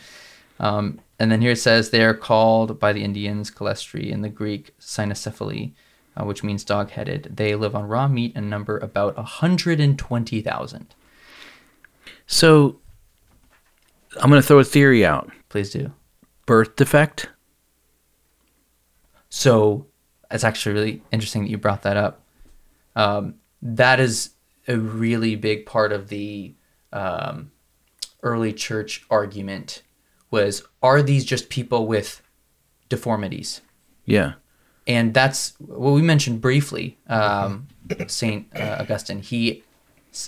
Um, and then here it says they are called by the Indians Calestri in the Greek cynocephaly, uh, which means dog headed. They live on raw meat and number about 120,000. So I'm going to throw a theory out. Please do. Birth defect. So it's actually really interesting that you brought that up. Um, that is a really big part of the um, early church argument was are these just people with deformities? Yeah. And that's what we mentioned briefly. Um, Saint uh, Augustine he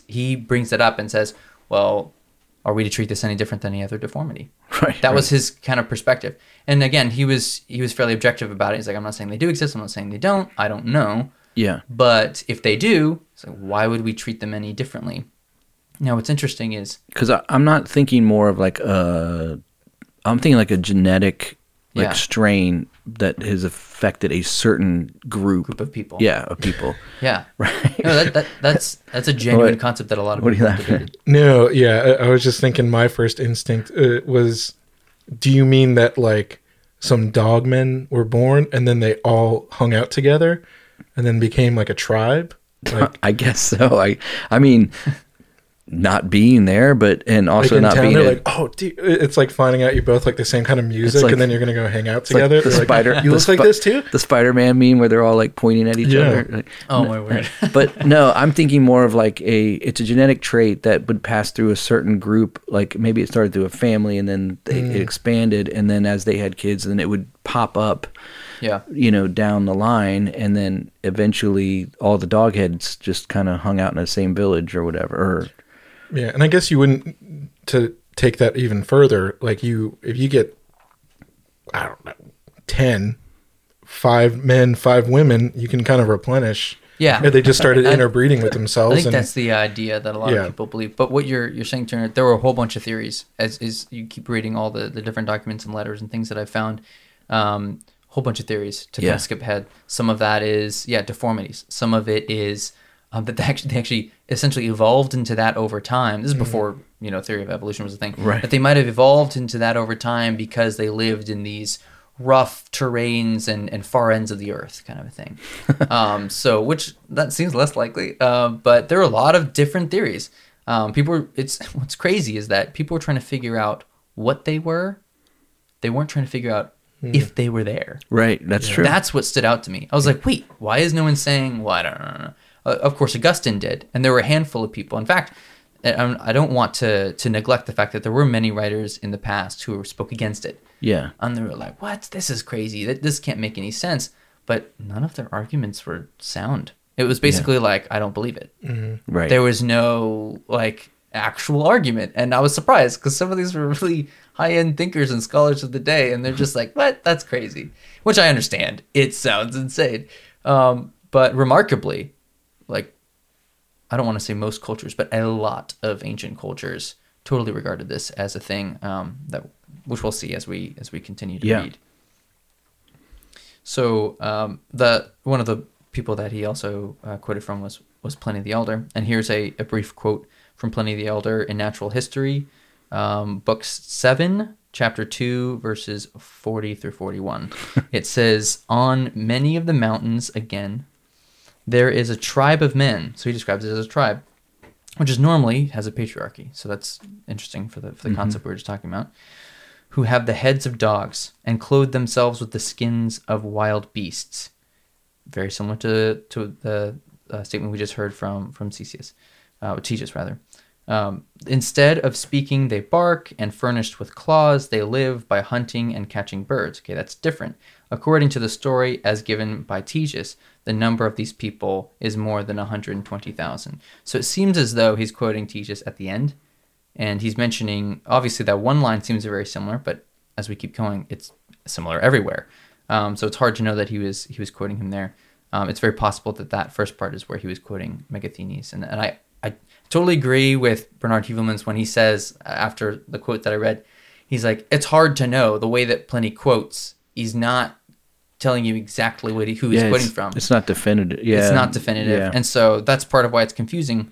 he brings that up and says, "Well, are we to treat this any different than any other deformity?" (laughs) Right. That was his kind of perspective. And again, he was he was fairly objective about it. He's like, "I'm not saying they do exist. I'm not saying they don't. I don't know. Yeah. But if they do, it's like, why would we treat them any differently?" Now, what's interesting is Because I'm not thinking more of like a. I'm thinking like a genetic like Yeah. strain that has affected a certain group. group of people. Yeah, of people. (laughs) yeah, (laughs) Right. No, that, that that's that's a genuine What- concept that a lot of what are you people laughing at? No, yeah, I, I was just thinking. My first instinct uh, was, do you mean that like some dog men were born and then they all hung out together, and then became like a tribe? Like, (laughs) I guess so. I I mean, not being there, but and also in not town, being they're like, oh, dude, it's like finding out you both like the same kind of music, like- and then you're gonna go hang out it's like together. the They're like, spider. you the look like this too. The Spider-Man meme where they're all like pointing at each Yeah. other. Like, Oh my word! (laughs) but no, I'm thinking more of like a it's a genetic trait that would pass through a certain group. Like maybe it started through a family and then they, Mm. it expanded, and then as they had kids, then it would pop up, yeah. you know, down the line, and then eventually all the dog heads just kind of hung out in the same village or whatever. Or Yeah, and I guess you wouldn't to take that even further. Like you, if you get, I don't know, 10, five men, five women, you can kind of replenish. Yeah. If they just started (laughs) I- interbreeding with themselves. I think and, that's the idea that a lot Yeah. of people believe. But what you're you're saying, Turner, there were a whole bunch of theories. As is you keep reading all the, the different documents and letters and things that I found, um, whole bunch of theories to kind of skip ahead. Some of that is yeah deformities. Some of it is um, that they actually, they actually essentially evolved into that over time. This is before you know theory of evolution was a thing. Right. That they might have evolved into that over time because they lived in these rough terrains and, and far ends of the earth, kind of a thing. (laughs) um, so, which that seems less likely. Uh, but there are a lot of different theories. Um, people, were, it's (laughs) what's crazy is that people were trying to figure out what they were. They weren't trying to figure out if they were there. Right. That's true. That's what stood out to me. I was like, wait, why is no one saying? Well, I don't know. Uh, of course, Augustine did, and there were a handful of people. In fact, I- don't want to to neglect the fact that there were many writers in the past who spoke against it, yeah. and they were like, "What? This is crazy. This can't make any sense." But none of their arguments were sound. It was basically like, "I don't believe it." Right. There was no like actual argument, and I was surprised because some of these were really high end thinkers and scholars of the day, and they're just like, "What? That's crazy," which I understand. It sounds insane, um, but remarkably, like I don't want to say most cultures, but a lot of ancient cultures totally regarded this as a thing um, that which we'll see as we as we continue to Yeah. read. So um, the one of the people that he also uh, quoted from was was Pliny the Elder, and here's a, a brief quote from Pliny the Elder in Natural History, um, book seven, chapter two, verses forty through forty-one. (laughs) it says, "On many of the mountains again, there is a tribe of men." So he describes it as a tribe, which is normally has a patriarchy. So that's interesting for the for the concept we were just talking about who have the heads of dogs and clothe themselves with the skins of wild beasts. Very similar to to the uh, statement we just heard from from Cesius, uh, Ctesias rather. Um, instead of speaking, they bark, and furnished with claws, they live by hunting and catching birds. Okay, that's different. According to the story as given by Ctesias, the number of these people is more than 120,000. So it seems as though he's quoting Ctesias at the end, and he's mentioning obviously that one line seems very similar, but as we keep going, it's similar everywhere. Um, so it's hard to know that he was he was quoting him there. Um, it's very possible that that first part is where he was quoting Megasthenes, and, and I I totally agree with Bernard Heuvelmans when he says after the quote that I read, he's like it's hard to know the way that Pliny quotes. He's not telling you exactly what he, who he's yeah, quoting it's, from It's not definitive. Yeah. it's not definitive Yeah. and so that's part of why it's confusing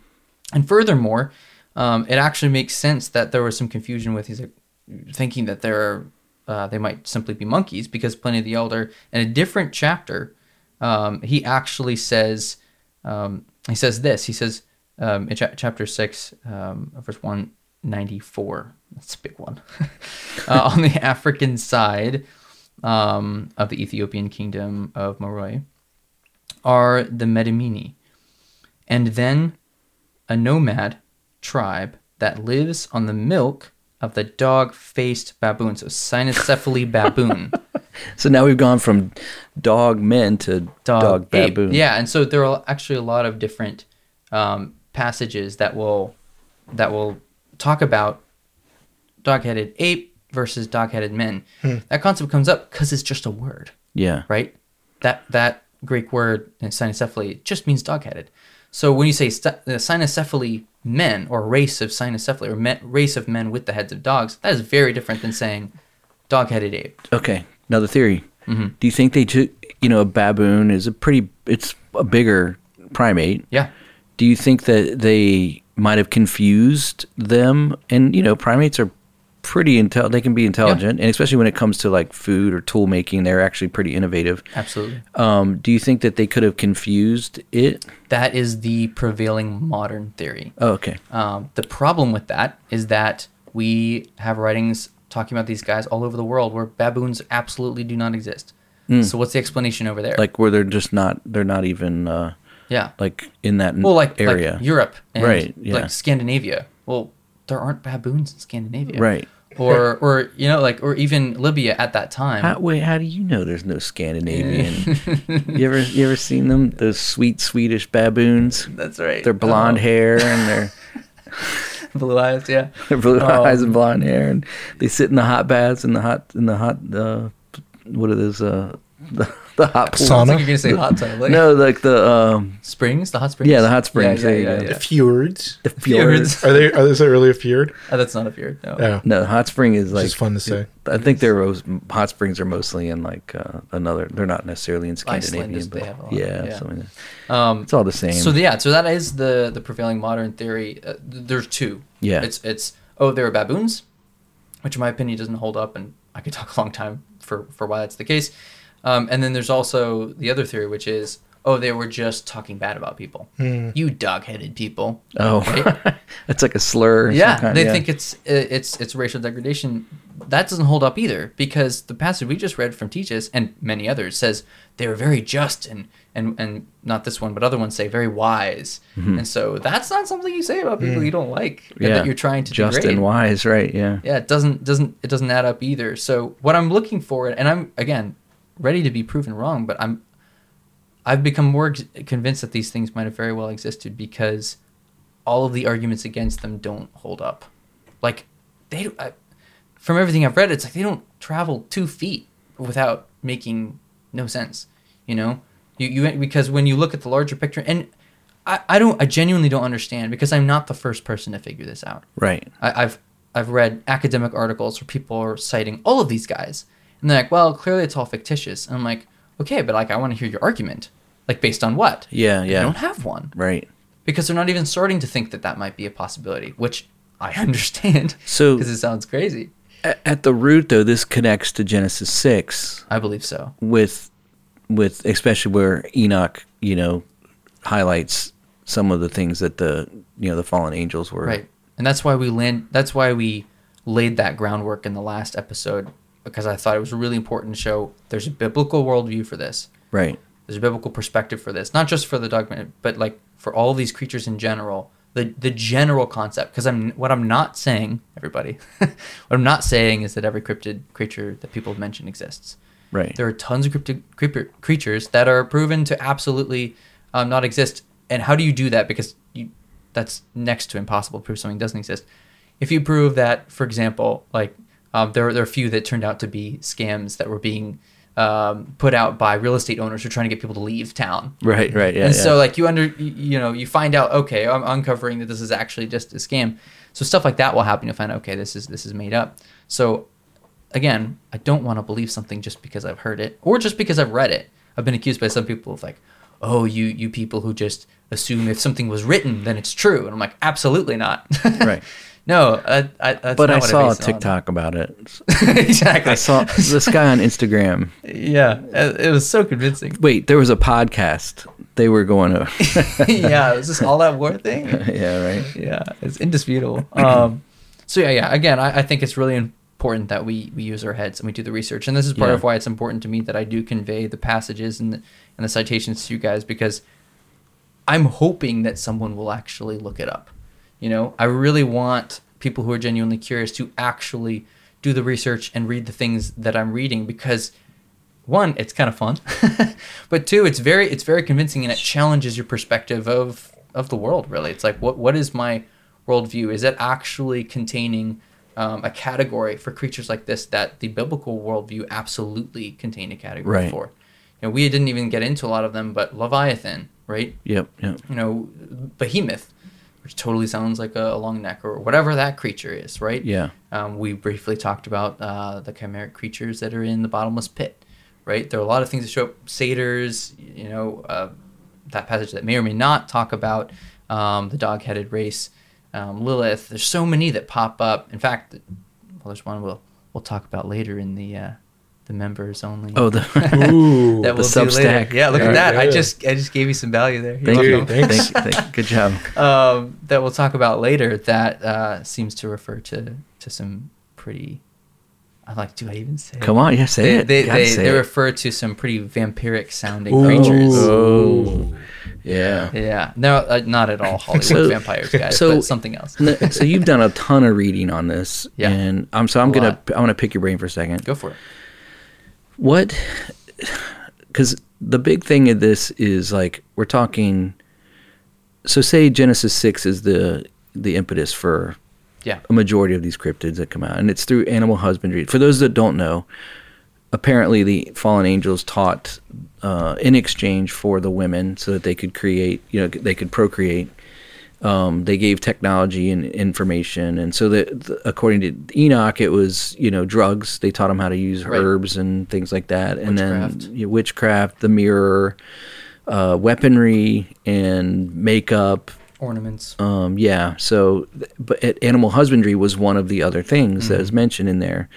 and furthermore um, it actually makes sense that there was some confusion with he's like thinking that there uh, they might simply be monkeys because Pliny the Elder in a different chapter um, he actually says um, he says this he says um, in cha- chapter 6 um, verse 194 that's a big one (laughs) uh, on the (laughs) African side um, of the Ethiopian kingdom of Moroi are the Medimini, and then a nomad tribe that lives on the milk of the dog-faced baboon, so cynocephaly baboon, (laughs) So now we've gone from dog men to dog, dog, ape. baboon. Yeah, and so there are actually a lot of different um, passages that will that will talk about dog-headed ape versus dog-headed men. That concept comes up because it's just a word. Yeah. right? That that Greek word uh, cynocephaly just means dog-headed. So when you say st- uh, cynocephaly men or race of cynocephaly or men, race of men with the heads of dogs, that is very different than saying dog-headed ape. Okay. Another theory. Mm-hmm. Do you think they took, you know, a baboon is a pretty, it's a bigger primate. Yeah, Do you think that they might have confused them? And, you know, primates are pretty intel, they can be intelligent. And especially when it comes to like food or tool making, they're actually pretty innovative. absolutely. Um, do you think that they could have confused it? That is the prevailing modern theory. Oh, okay. Um, the problem with that is that we have writings talking about these guys all over the world where baboons absolutely do not exist. So what's the explanation over there? Like where they're just not, they're not even, uh, yeah, like in that well, like area. like Europe, and Right, yeah. Like Scandinavia. Well, there aren't baboons in Scandinavia, Right. Or, or you know, like, or even Libya at that time. How, wait, how do you know there's no Scandinavian? (laughs) you ever you ever seen them? Those sweet Swedish baboons. That's right. Their blonde Oh, hair and their (laughs) blue eyes. Yeah. their blue Oh. eyes and blonde hair, and they sit in the hot baths in the hot in the hot uh, what are those uh, the, the hot pool. Sauna? It's like you're gonna say hot tub. Like, No, like the um, springs, the hot springs. Yeah, the hot springs, Yeah, there yeah, you yeah, go. yeah. Fjords. the Fjords. fjords. Are they? Are, is there really a fjord? Oh, that's not a fjord. No. Yeah. No, hot spring is like is fun to say. I think they're hot springs are mostly in like uh, another. They're not necessarily in Scandinavia, is- they but have a lot, yeah, yeah. something like that. Um, it's all the same. So yeah, so that is the the prevailing modern theory. Uh, th- there's two. Yeah. It's it's oh they were baboons, which in my opinion doesn't hold up, and I could (laughs) talk a long time for for why that's the case. Um, and then there's also the other theory, which is oh they were just talking bad about people. You dog-headed people. oh, Right? (laughs) it's like a slur. of some yeah, kind, they yeah. think it's it's it's racial degradation. That doesn't hold up either because the passage we just read from Ctesias and many others says they were very just and and and not this one but other ones say very wise. And so that's not something you say about people you don't like Mm-hmm. yeah, that you're trying to just degrade. and wise, right? Yeah, Yeah, it doesn't doesn't it doesn't add up either. So what I'm looking for, and I'm again ready to be proven wrong, but I'm I've become more ex- convinced that these things might have very well existed because all of the arguments against them don't hold up. Like they, I, from everything I've read, it's like they don't travel two feet without making no sense. You know, you you because when you look at the larger picture, and I, I don't I genuinely don't understand because I'm not the first person to figure this out. right. I, I've I've read academic articles where people are citing all of these guys, and they're like, "Well, clearly it's all fictitious." And I'm like, "Okay, but like, I want to hear your argument, like based on what?" Yeah, yeah. I don't have one right. because they're not even starting to think that that might be a possibility, which I (laughs) understand. So- because it sounds crazy, At the root, though, this connects to Genesis six I believe so. with with especially where Enoch, you know, highlights some of the things that the you know the fallen angels were. Right. And that's why we land that's why we laid that groundwork in the last episode because I thought it was really important to show there's a biblical worldview for this. Right. There's a biblical perspective for this, not just for the dogma, but like for all these creatures in general. The the general concept, because I'm what I'm not saying, everybody, (laughs) what I'm not saying is that every cryptid creature that people have mentioned exists. Right. There are tons of cryptid creeper, creatures that are proven to absolutely um, not exist. And how do you do that? Because you, that's next to impossible to prove something doesn't exist. If you prove that, for example, like um, there, there are a few that turned out to be scams that were being um, put out by real estate owners who are trying to get people to leave town. Right. Right. Yeah. and yeah. so like you under you know you find out okay I'm uncovering that this is actually just a scam. So stuff like that will happen. You'll find out okay this is this is made up. So again, I don't want to believe something just because I've heard it or just because I've read it. I've been accused by some people of like, oh, you you people who just assume if something was written, then it's true, and I'm like, absolutely not. (laughs) Right. No, I, I, that's but I saw a it on. TikTok about it. (laughs) exactly. I saw this guy on Instagram. yeah, it was so convincing. Wait, there was a podcast. They were going to. (laughs) yeah, it was this All Out War thing. (laughs) yeah. Right. yeah, it's indisputable. Um, so yeah, yeah. Again, I, I think it's really important that we we use our heads and we do the research, and this is part Yeah. of why it's important to me that I do convey the passages and the, and the citations to you guys because I'm hoping that someone will actually look it up. You know, I really want people who are genuinely curious to actually do the research and read the things that I'm reading because one, it's kind of fun, (laughs) but two, it's very it's very convincing and it challenges your perspective of of the world. Really, it's like what what is my worldview? Is it actually containing um, a category for creatures like this that the biblical worldview absolutely contained a category Right. for? You know, we didn't even get into a lot of them, but Leviathan, right? Yep. Yep. you know, behemoth, which totally sounds like a, a long neck or whatever that creature is, right? Yeah. Um, we briefly talked about uh, the chimeric creatures that are in the bottomless pit, right? There are a lot of things that show up. Satyrs, you know, uh, that passage that may or may not talk about um, the dog-headed race, um, Lilith. There's so many that pop up. In fact, well, there's one we'll we'll talk about later in the uh, the members only. Oh, the (laughs) Ooh. that the we'll do later. Substack. Yeah, look Yeah, at that. I just I just gave you some value there. Thank you. welcome. Dude, Thank, thanks. thank, good job. (laughs) um, that we'll talk about later that uh, seems to refer to to some pretty. I'm like, do I even say? it? Come on, yeah, say They it. they, they, say they it. refer to some pretty vampiric sounding creatures. Oh, yeah. Yeah, no, uh, not at all Hollywood (laughs) So- vampires, guys, so- but something else. N- so you've done a ton of reading on this, Yeah. and um, so I'm A gonna lot. I want to pick your brain for a second. Go for it. What? Because the big thing of this is like we're talking. So say Genesis six is the the impetus for Yeah. a majority of these cryptids that come out, and it's through animal husbandry. For those that don't know, apparently the fallen angels taught uh, in exchange for the women so that they could create, you know, they could procreate. Um, they gave technology and information, and so that the, according to Enoch, it was you know drugs. They taught him how to use Right. herbs and things like that, and Witchcraft. then yeah, witchcraft, the mirror, uh, weaponry, and makeup, Ornaments. um, yeah. So, but at animal husbandry was one of the other things that Mm-hmm. is mentioned in there,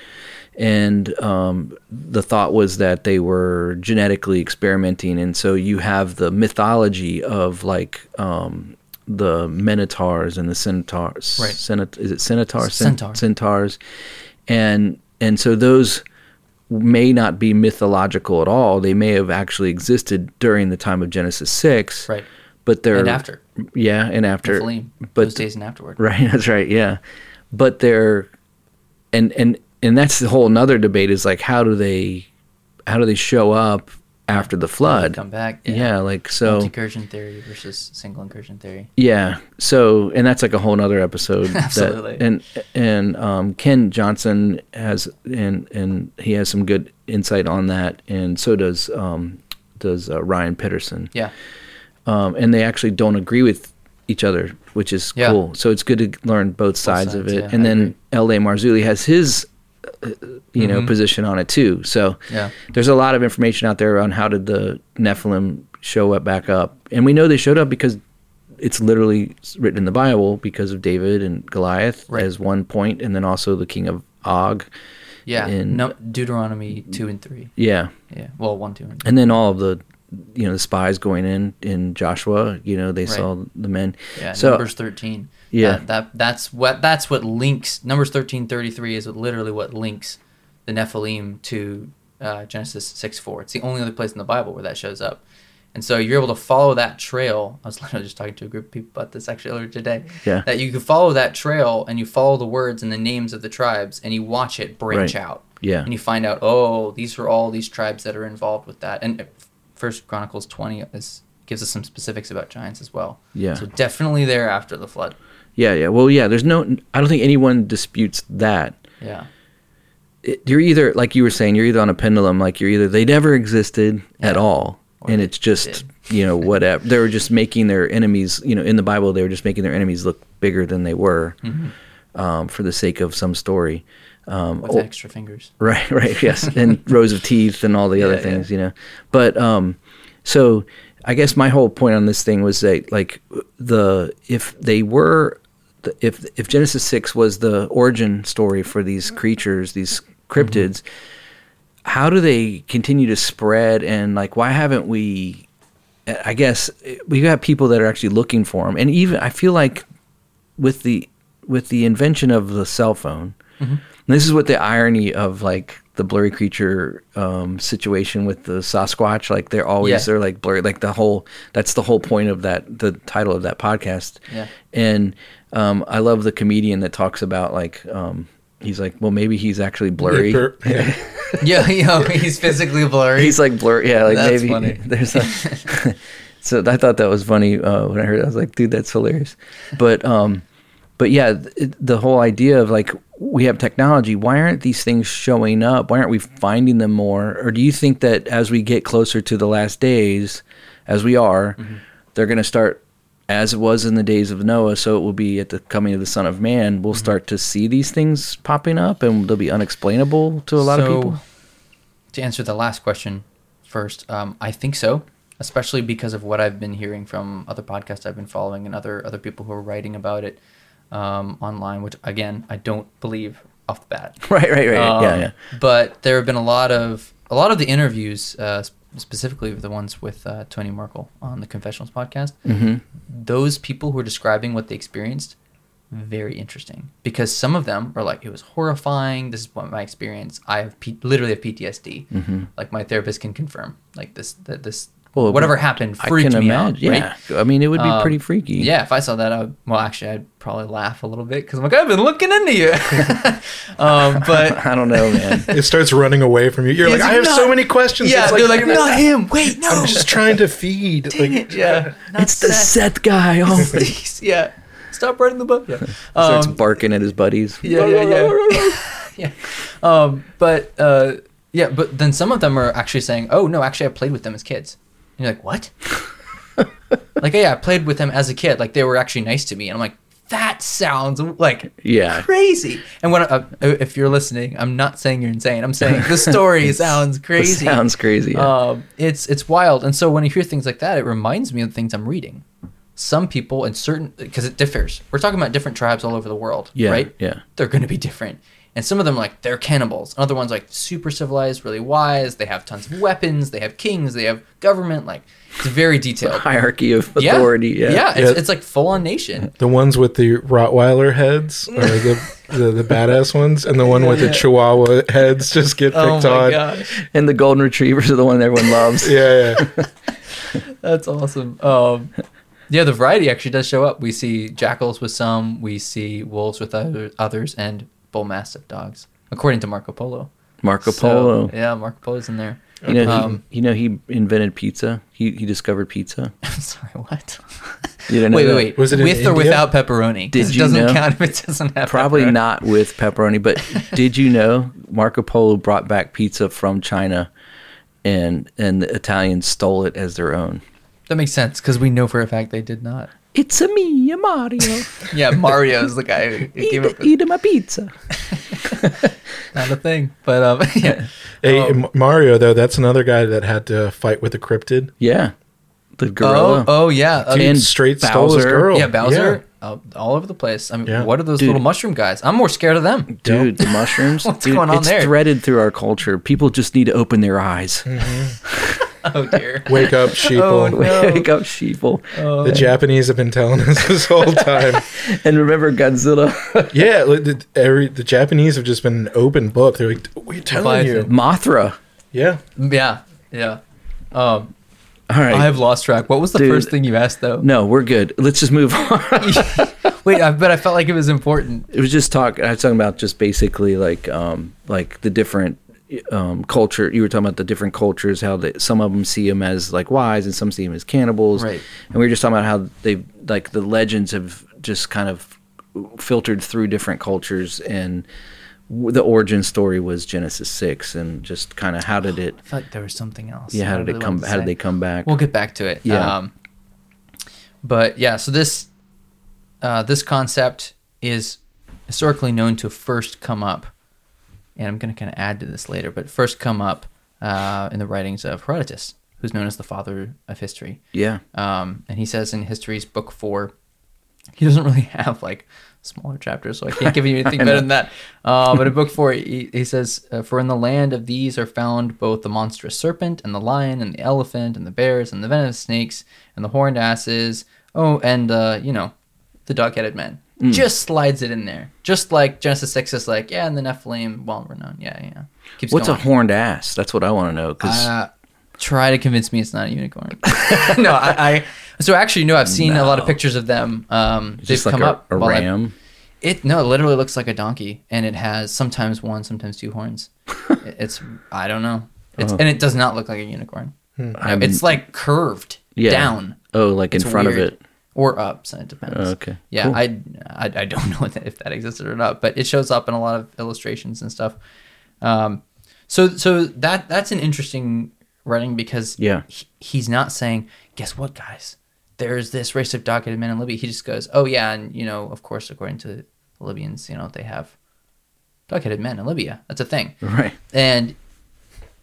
and um, the thought was that they were genetically experimenting, and so you have the mythology of like um, the minotaurs and the centaurs. Right. Is it centaurs? Cen- Centaur. Centaurs, and and so those may not be mythological at all. They may have actually existed during the time of Genesis six. Right. But they're And after. yeah, and after, Nephilim, but those days and afterward. (laughs) right, that's right, yeah. But they're, and and and that's the whole another debate is like how do they, how do they show up after the flood? Come back. Yeah, like so. Multi-incursion theory versus single incursion theory. Yeah. So, and that's like a whole other episode. (laughs) that- Absolutely. and and um, Ken Johnson has and and he has some good insight on that, and so does um, does uh, Ryan Peterson. Yeah. Um, and they actually don't agree with each other, which is Yeah. cool. So it's good to learn both sides, of sides, it. yeah, and I then L.A. Marzulli has his, you know, position on it too. So Mm-hmm. Yeah. there's a lot of information out there on how did the Nephilim show up back up, and we know they showed up because it's literally written in the Bible because of David and Goliath Right. as one point, and then also the king of Og. Yeah. in- no, Deuteronomy two and three. Yeah, Yeah. Well, one, two, and three. and then all of the, you know, the spies going in in Joshua. You know, they saw the men. Yeah. so Numbers thirteen. Yeah. That, that that's what that's what links Numbers thirteen thirty three is literally what links the Nephilim to uh, Genesis six four. It's the only other place in the Bible where that shows up. And so you're able to follow that trail. (laughs) I was literally just talking to a group of people about this actually earlier today. Yeah. That you can follow that trail and you follow the words and the names of the tribes and you watch it branch Right. out. Yeah. And you find out, oh, these are all these tribes that are involved with that. And First Chronicles 20 is, gives us some specifics about giants as well. Yeah. So definitely there after the flood. Yeah, yeah. Well, yeah. There's no. I don't think anyone disputes that. Yeah. It, you're either like you were saying. You're either on a pendulum. Like you're either they never existed at all, Or and it's just you know whatever. they were just making their enemies. You know, in the Bible, they were just making their enemies look bigger than they were, um, for the sake of some story. Um, With oh, extra fingers. (laughs) Right, right, yes, and rows of teeth and all the other Yeah, yeah. things, you know. But um, so I guess my whole point on this thing was that like the if they were the, if if Genesis six was the origin story for these mm-hmm. creatures, these mm-hmm. cryptids, how do they continue to spread? And like why haven't we? I guess we got people that are actually looking for them, and even I feel like with the with the invention of the cell phone, mm-hmm. and this is what the irony of like the blurry creature um, situation with the Sasquatch. Like they're always Yeah. they're like blurry. Like the whole that's the whole point of that the title of that podcast. Yeah. And um, I love the comedian that talks about like um, he's like, well, maybe he's actually blurry. (laughs) Yeah, yeah. (laughs) yeah, you know, he's physically blurry. He's like blurry. Yeah, like That's maybe funny. (laughs) there's a. so I thought that was funny uh, when I heard. It. I was like, dude, that's hilarious. But um, but yeah, th- the whole idea of like we have technology. Why aren't these things showing up? Why aren't we finding them more? Or do you think that as we get closer to the last days, as we are, Mm-hmm. they're going to start as it was in the days of Noah, so it will be at the coming of the Son of Man. Mm-hmm. We'll start to see these things popping up, and they'll be unexplainable to a lot of people. To answer the last question first, um, I think so, especially because of what I've been hearing from other podcasts I've been following and other other people who are writing about it um, online. Which again, I don't believe off the bat. (laughs) Right, right, right. yeah, Um, yeah. But there have been a lot of a lot of the interviews, uh, specifically the ones with uh, Tony Merkel on the Confessionals podcast. Mm-hmm. Those people who are describing what they experienced, very interesting because some of them are like, it was horrifying. This is what my experience. I have P- literally have PTSD. Mm-hmm. Like my therapist can confirm. Like this, that this, Well, whatever happened I freaked can me imagine. out. Right? Yeah, I mean, it would be Um, pretty freaky. Yeah, if I saw that, I would, well, actually, I'd probably laugh a little bit because I'm like, I've been looking into you. (laughs) um, but (laughs) I don't know, man. (laughs) It starts running away from you. You're Yeah, like, I have not- so many questions. yeah, It's they're like, not him. Wait, no. I'm just trying to feed. Like, yeah, not it's the Seth. Seth guy. Oh, Please, yeah. Stop writing the book. Yeah. starts Um, barking at his buddies. yeah, yeah, yeah. yeah. Um, but uh, Yeah, but then some of them are actually saying, "Oh no, actually, I played with them as kids." You're like, "What?" (laughs) like, yeah, I played with them as a kid. Like they were actually nice to me, and I'm like, that sounds like Yeah. crazy. And when uh, if you're listening, I'm not saying you're insane. I'm saying the story (laughs) sounds crazy. sounds crazy, yeah. Um, it's it's wild. And so when you hear things like that, it reminds me of the things I'm reading. Some people and certain because it differs. We're talking about different tribes all over the world, Yeah, right? yeah. They're going to be different. And some of them like they're cannibals. Other ones like super civilized, really wise. They have tons of weapons. They have kings. They have government. Like it's very detailed. (laughs) Hierarchy of Yeah. authority. Yeah. yeah. It's, Yeah. it's like full on nation. The ones with the Rottweiler heads are the, (laughs) the, the badass ones, and the one with the Chihuahua heads just get Oh picked my on. gosh, And the golden retrievers are the one everyone loves. Yeah, yeah. (laughs) that's awesome. Um, yeah, the variety actually does show up. We see jackals with some. We see wolves with other, others, and bull mastiff dogs, according to Marco Polo. Marco So, Polo. yeah, Marco Polo's in there. You know, Um, he, you know, he invented pizza. He he discovered pizza. (laughs) Sorry, what? You didn't know wait, that? wait, wait. Was it in with or India? without pepperoni? Did it you doesn't know? count if it doesn't have Probably pepperoni. not with pepperoni, but (laughs) did you know Marco Polo brought back pizza from China, and and the Italians stole it as their own. That makes sense because we know for a fact they did not. It's a me, a Mario. (laughs) Yeah, Mario's the guy who who (laughs) came up eat, with eat my pizza. (laughs) not a thing. But um, yeah. Hey, Um, Mario though, that's another guy that had to fight with a cryptid. Yeah, the gorilla. Oh, oh yeah. Uh, Dude And straight stole his Bowser. girl. yeah, Bowser. Uh, all over the place. I mean, Yeah. what are those Dude. little mushroom guys? I'm more scared of them. Dude, the mushrooms. What's Dude, going on it's there? threaded through our culture. People just need to open their eyes. (laughs) Oh dear. Wake up, sheeple. Oh, no. Wake up, sheeple. The Japanese have been telling us this whole time. (laughs) And remember Godzilla. (laughs) yeah, like, the, every the Japanese have just been an open book. They're like, "We're telling you." Leviathan. Mothra. Yeah, Yeah, yeah. Um, All right. I have lost track. What was the Dude. first thing you asked though? no, we're good. Let's just move on. Wait, I, but I felt like it was important. it was just talk. I was talking about just basically like um like the different um culture. You were talking about the different cultures. How they, some of them see them as like wise, and some see them as cannibals. Right. And we were just talking about how they like the legends have just kind of filtered through different cultures and. w- The origin story was Genesis six, and just kind of how did it? I felt like there was something else. Yeah, how did really it come? How did they come back? We'll get back to it. Yeah. Um, but yeah, so this uh, this concept is historically known to first come up, and I'm going to kind of add to this later, but first come up uh, in the writings of Herodotus, who's known as the father of history. yeah, Um, and he says in Histories Book Four, he doesn't really (laughs) have like smaller chapters, so I can't give you anything (laughs) better than that. Uh, but in Book Four, he, he says, uh, "For in the land of these are found both the monstrous serpent and the lion and the elephant and the bears and the venomous snakes and the horned asses. Oh, and uh, you know, the dog-headed men." Just slides it in there, just like Genesis six is like, yeah, and the Nephilim, well renowned, yeah, yeah. Keeps what's going. a horned ass? That's what I want to know. Because Uh, try to convince me it's not a unicorn. (laughs) (laughs) no, I, I. So actually, no, I've seen a lot of pictures of them. Um, they've just like come a, up. a while I've- ram. It no, it literally looks like a donkey, and it has sometimes one, sometimes two horns. (laughs) It's I don't know. It's and it does not look like a unicorn. No, it's like curved Yeah. down Oh, like in It's front of it. Or up. So it depends. Oh, okay. Yeah, Cool. I, I I don't (laughs) know if that- existed or not, but it shows up in a lot of illustrations and stuff. Um, so so that that's an interesting writing because Yeah. he- he's not saying, guess what, guys? There's this race of dog-headed men in Libya. He just goes, oh yeah, and you know, of course, according to the Libyans, you know, they have dog-headed men in Libya. That's a thing. Right. And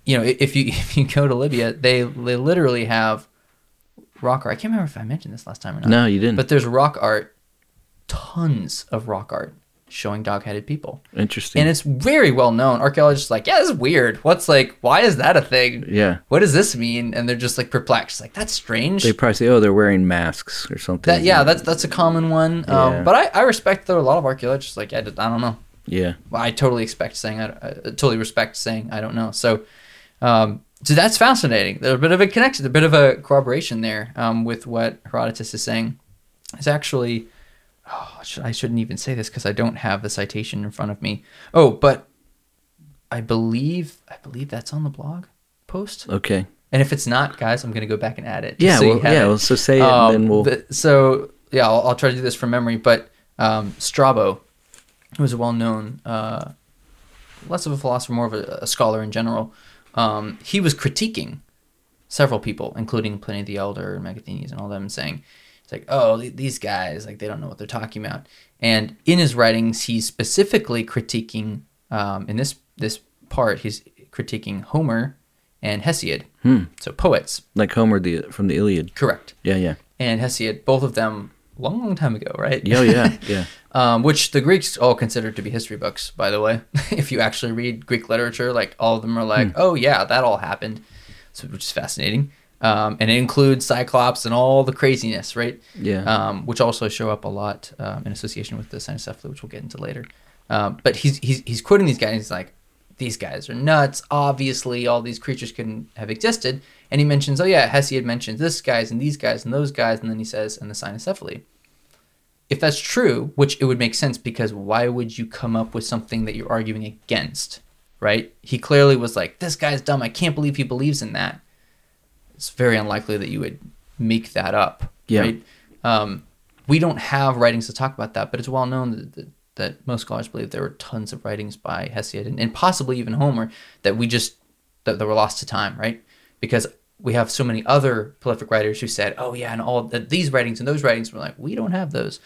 you know, if you (laughs) if you go to Libya, they they literally have rock art. I can't remember if I mentioned this last time or not. No, you didn't. But there's rock art, tons of rock art showing dog-headed people, Interesting. and it's very well known. Archaeologists are like, yeah, this is weird. What's like, why is that a thing? yeah. What does this mean? And they're just like perplexed. Like that's strange. They probably say, "Oh, they're wearing masks or something." that yeah, that's that's a common one. Yeah. Um, but I, I respect that a lot of archaeologists like I, I don't know. yeah. I totally expect saying I, I totally respect saying I don't know. So, um, so that's fascinating. There's a bit of a connection, a bit of a corroboration there um, with what Herodotus is saying. It's actually, oh, I should- I shouldn't even say this because I don't have the citation in front of me. Oh, but I believe I believe that's on the blog post. Okay. And if it's not, guys, I'm gonna go back and add it. Yeah. so well, yeah. it. Well, so say it, Um, and then we'll. the- so yeah, I'll, I'll try to do this from memory. But um, Strabo, who was a well-known uh, less of a philosopher, more of a, a scholar in general. Um, he was critiquing several people, including Pliny the Elder and Megasthenes and all them, saying, "It's like, oh, these guys, like, they don't know what they're talking about." And in his writings, he's specifically critiquing. Um, in this this part, he's critiquing Homer and Hesiod, so poets. Like Homer the from the Iliad. Correct. Yeah, yeah. And Hesiod, both of them, long, long time ago, right? Yeah, yeah, (laughs) yeah. Um, which the Greeks all considered to be history books, by the way. (laughs) if you actually read Greek literature, like all of them are like, oh yeah, that all happened, so which is fascinating. Um, and it includes Cyclops and all the craziness, right? Yeah. Um, which also show up a lot um, in association with the cynocephaly, which we'll get into later. Um, but he's he's he's quoting these guys. He's like, these guys are nuts. Obviously, all these creatures couldn't have existed. And he mentions, oh yeah, Hesiod mentions this guys and these guys and those guys, and then he says, and the cynocephaly if that's true, which it would make sense because why would you come up with something that you're arguing against, right? He clearly was like, this guy's dumb. I can't believe he believes in that. It's very unlikely that you would make that up, Yeah. right? Um, we don't have writings to talk about that, but it's well known that, that, that most scholars believe there were tons of writings by Hesiod and, and possibly even Homer that we just that, that were lost to time, right? Because we have so many other prolific writers who said, "Oh yeah," and all that these writings and those writings were like, we don't have those.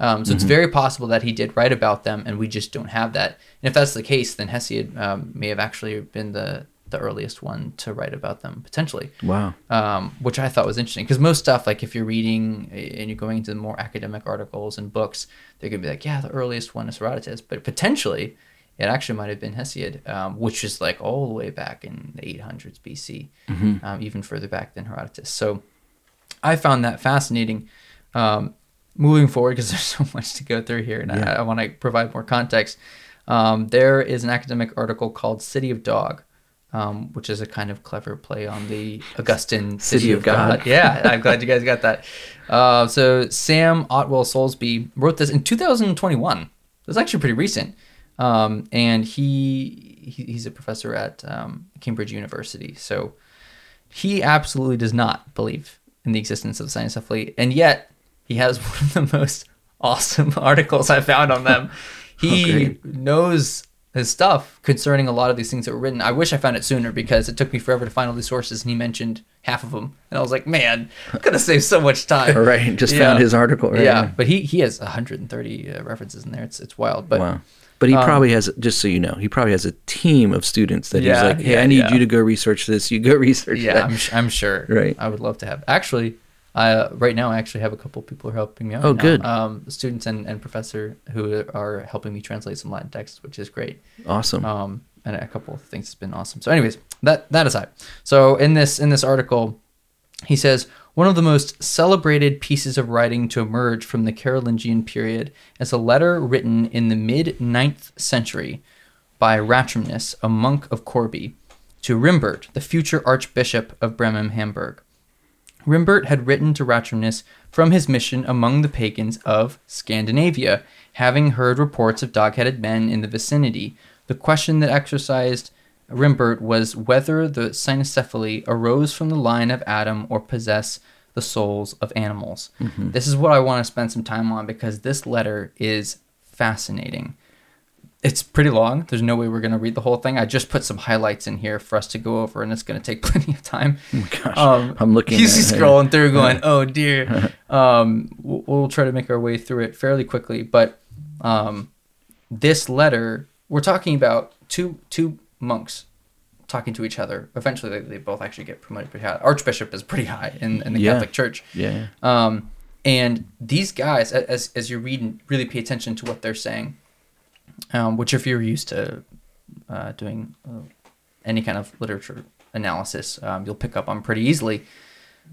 Um, so it's very possible that he did write about them, and we just don't have that. And if that's the case, then Hesiod um, may have actually been the the earliest one to write about them potentially Wow. um, which I thought was interesting because most stuff, like if you're reading and you're going into more academic articles and books, they're gonna be like, yeah, the earliest one is Herodotus, but potentially it actually might have been Hesiod, um, which is like all the way back in the 800s BC, um, even further back than Herodotus. So I found that fascinating. Um, moving forward, because (laughs) there's so much to go through here, and I, I want to provide more context. Um, there is an academic article called "City of Dog," um, which is a kind of clever play on the Augustan City, of, God. (laughs) yeah, I'm glad you guys got that. Uh, so Sam Ottewill-Soulsby wrote this in 2021. It's actually pretty recent, um, and he, he he's a professor at um, Cambridge University. So he absolutely does not believe in the existence of science cynocephaly, and yet he has (laughs) one of the most awesome (laughs) articles I found on them. (laughs) He great. knows his stuff concerning a lot of these things that were written. I wish I found it sooner because it took me forever to find all these sources, and he mentioned half of them, and I was like, man, I'm gonna save so much time. Right. Just Yeah. found his article. Right? Yeah, but he he has 130 uh, references in there. It's it's wild, but Wow. But he probably has, just so you know, he probably has a team of students that Yeah, he's like, hey, yeah, I need yeah. you to go research this. You go (laughs) research yeah, that. I'm, I'm sure. Right. I would love to have. Actually, uh, right now I actually have a couple of people who are helping me out. Oh, now. good. Um, students and, and professor who are helping me translate some Latin text, which is great. awesome. Um, and a couple of things has been awesome. So, anyways, that that aside, so in this in this article, he says one of the most celebrated pieces of writing to emerge from the Carolingian period is a letter written in the mid 9th century by Ratramnus, a monk of Corbie, to Rimbert, the future archbishop of Bremen Hamburg. Rimbert had written to Ratramnus from his mission among the pagans of Scandinavia, having heard reports of dog headed men in the vicinity. The question that exercised Rimbert was whether the cynocephaly arose from the line of Adam or possess the souls of animals. This is what I want to spend some time on because this letter is fascinating it's pretty long. There's no way we're going to read the whole thing. I just put some highlights in here for us to go over, and it's going to take (laughs) plenty of time. Oh gosh. I'm looking He's at it. scrolling through, going, (laughs) "Oh dear." (laughs) um, we'll, we'll try to make our way through it fairly quickly, but um, this letter, we're talking about two two monks talking to each other. Eventually, they, they both actually get promoted pretty high. Archbishop is pretty high in, in the Yeah. Catholic Church. yeah. Um, and these guys, as as you read and really pay attention to what they're saying, um, which if you're used to uh, doing uh, any kind of literature analysis, um, you'll pick up on pretty easily.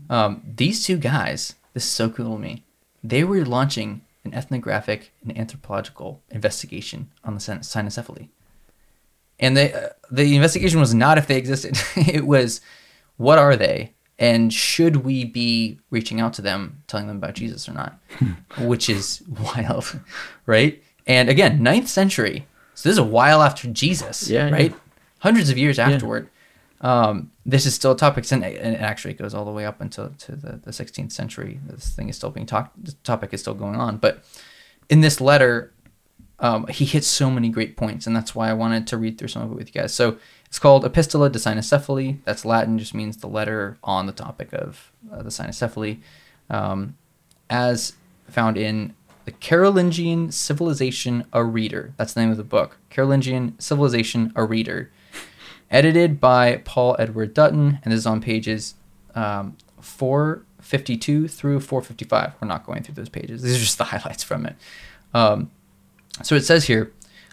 Um, these two guys, this is so cool to me. They were launching an ethnographic and anthropological investigation on the cyn- cynocephaly. And they, uh, the investigation was not if they existed. (laughs) it was, what are they? And should we be reaching out to them, telling them about Jesus or not? (laughs) Which is wild, (laughs) right? And again, ninth century. So this is a while after Jesus, Yeah, yeah. right? Hundreds of years afterward. Um, this is still a topic, and, and actually it goes all the way up until to the, the 16th century. This thing is still being talked. The topic is still going on. But in this letter, um, he hits so many great points, and that's why I wanted to read through some of it with you guys. So it's called Epistola de Cynocephali. That's Latin, just means the letter on the topic of uh, the cynocephaly, um, as found in the Carolingian Civilization A Reader. That's the name of the book. Carolingian Civilization A Reader. Edited by Paul Edward Dutton, and this is on pages um, 452 through 455. We're not going through those pages. These are just the highlights from it. Um, so it says here,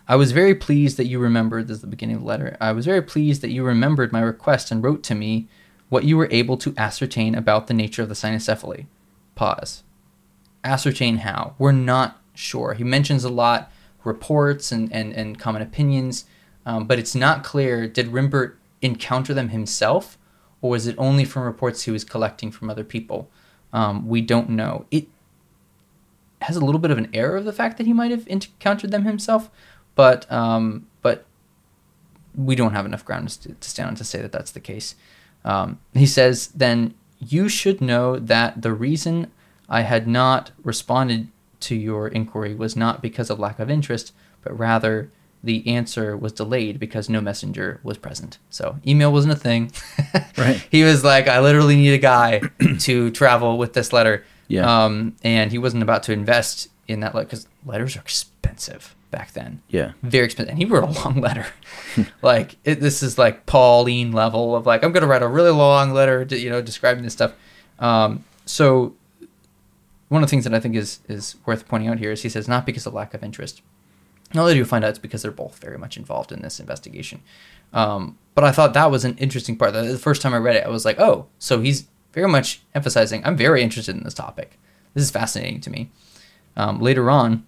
I was very pleased that you remembered, this is the beginning of the letter. I was very pleased that you remembered my request and wrote to me what you were able to ascertain about the nature of the cynocephaly. Pause. Ascertain how? We're not sure. He mentions a lot reports and, and, and common opinions, um, but it's not clear did Rimbert encounter them himself or was it only from reports he was collecting from other people? Um, we don't know. It has a little bit of an error of the fact that he might have encountered them himself, but um, but we don't have enough ground to, to stand on to say that that's the case. Um, he says, then you should know that the reason I had not responded to your inquiry was not because of lack of interest, but rather the answer was delayed because no messenger was present. So email wasn't a thing. (laughs) Right. (laughs) he was like, I literally need a guy (clears throat) to travel with this letter. Yeah. Um, and he wasn't about to invest in that letter because letters are expensive back then. Yeah. Very expensive. And he wrote a long letter. (laughs) like it, this is like Pauline level of like, I'm going to write a really long letter, to, you know, describing this stuff. Um, so one of the things that I think is, is worth pointing out here is he says, not because of lack of interest. Now later you find out it's because they're both very much involved in this investigation. Um, but I thought that was an interesting part. The first time I read it, I was like, oh, so he's very much emphasizing, I'm very interested in this topic. This is fascinating to me. Um, later on,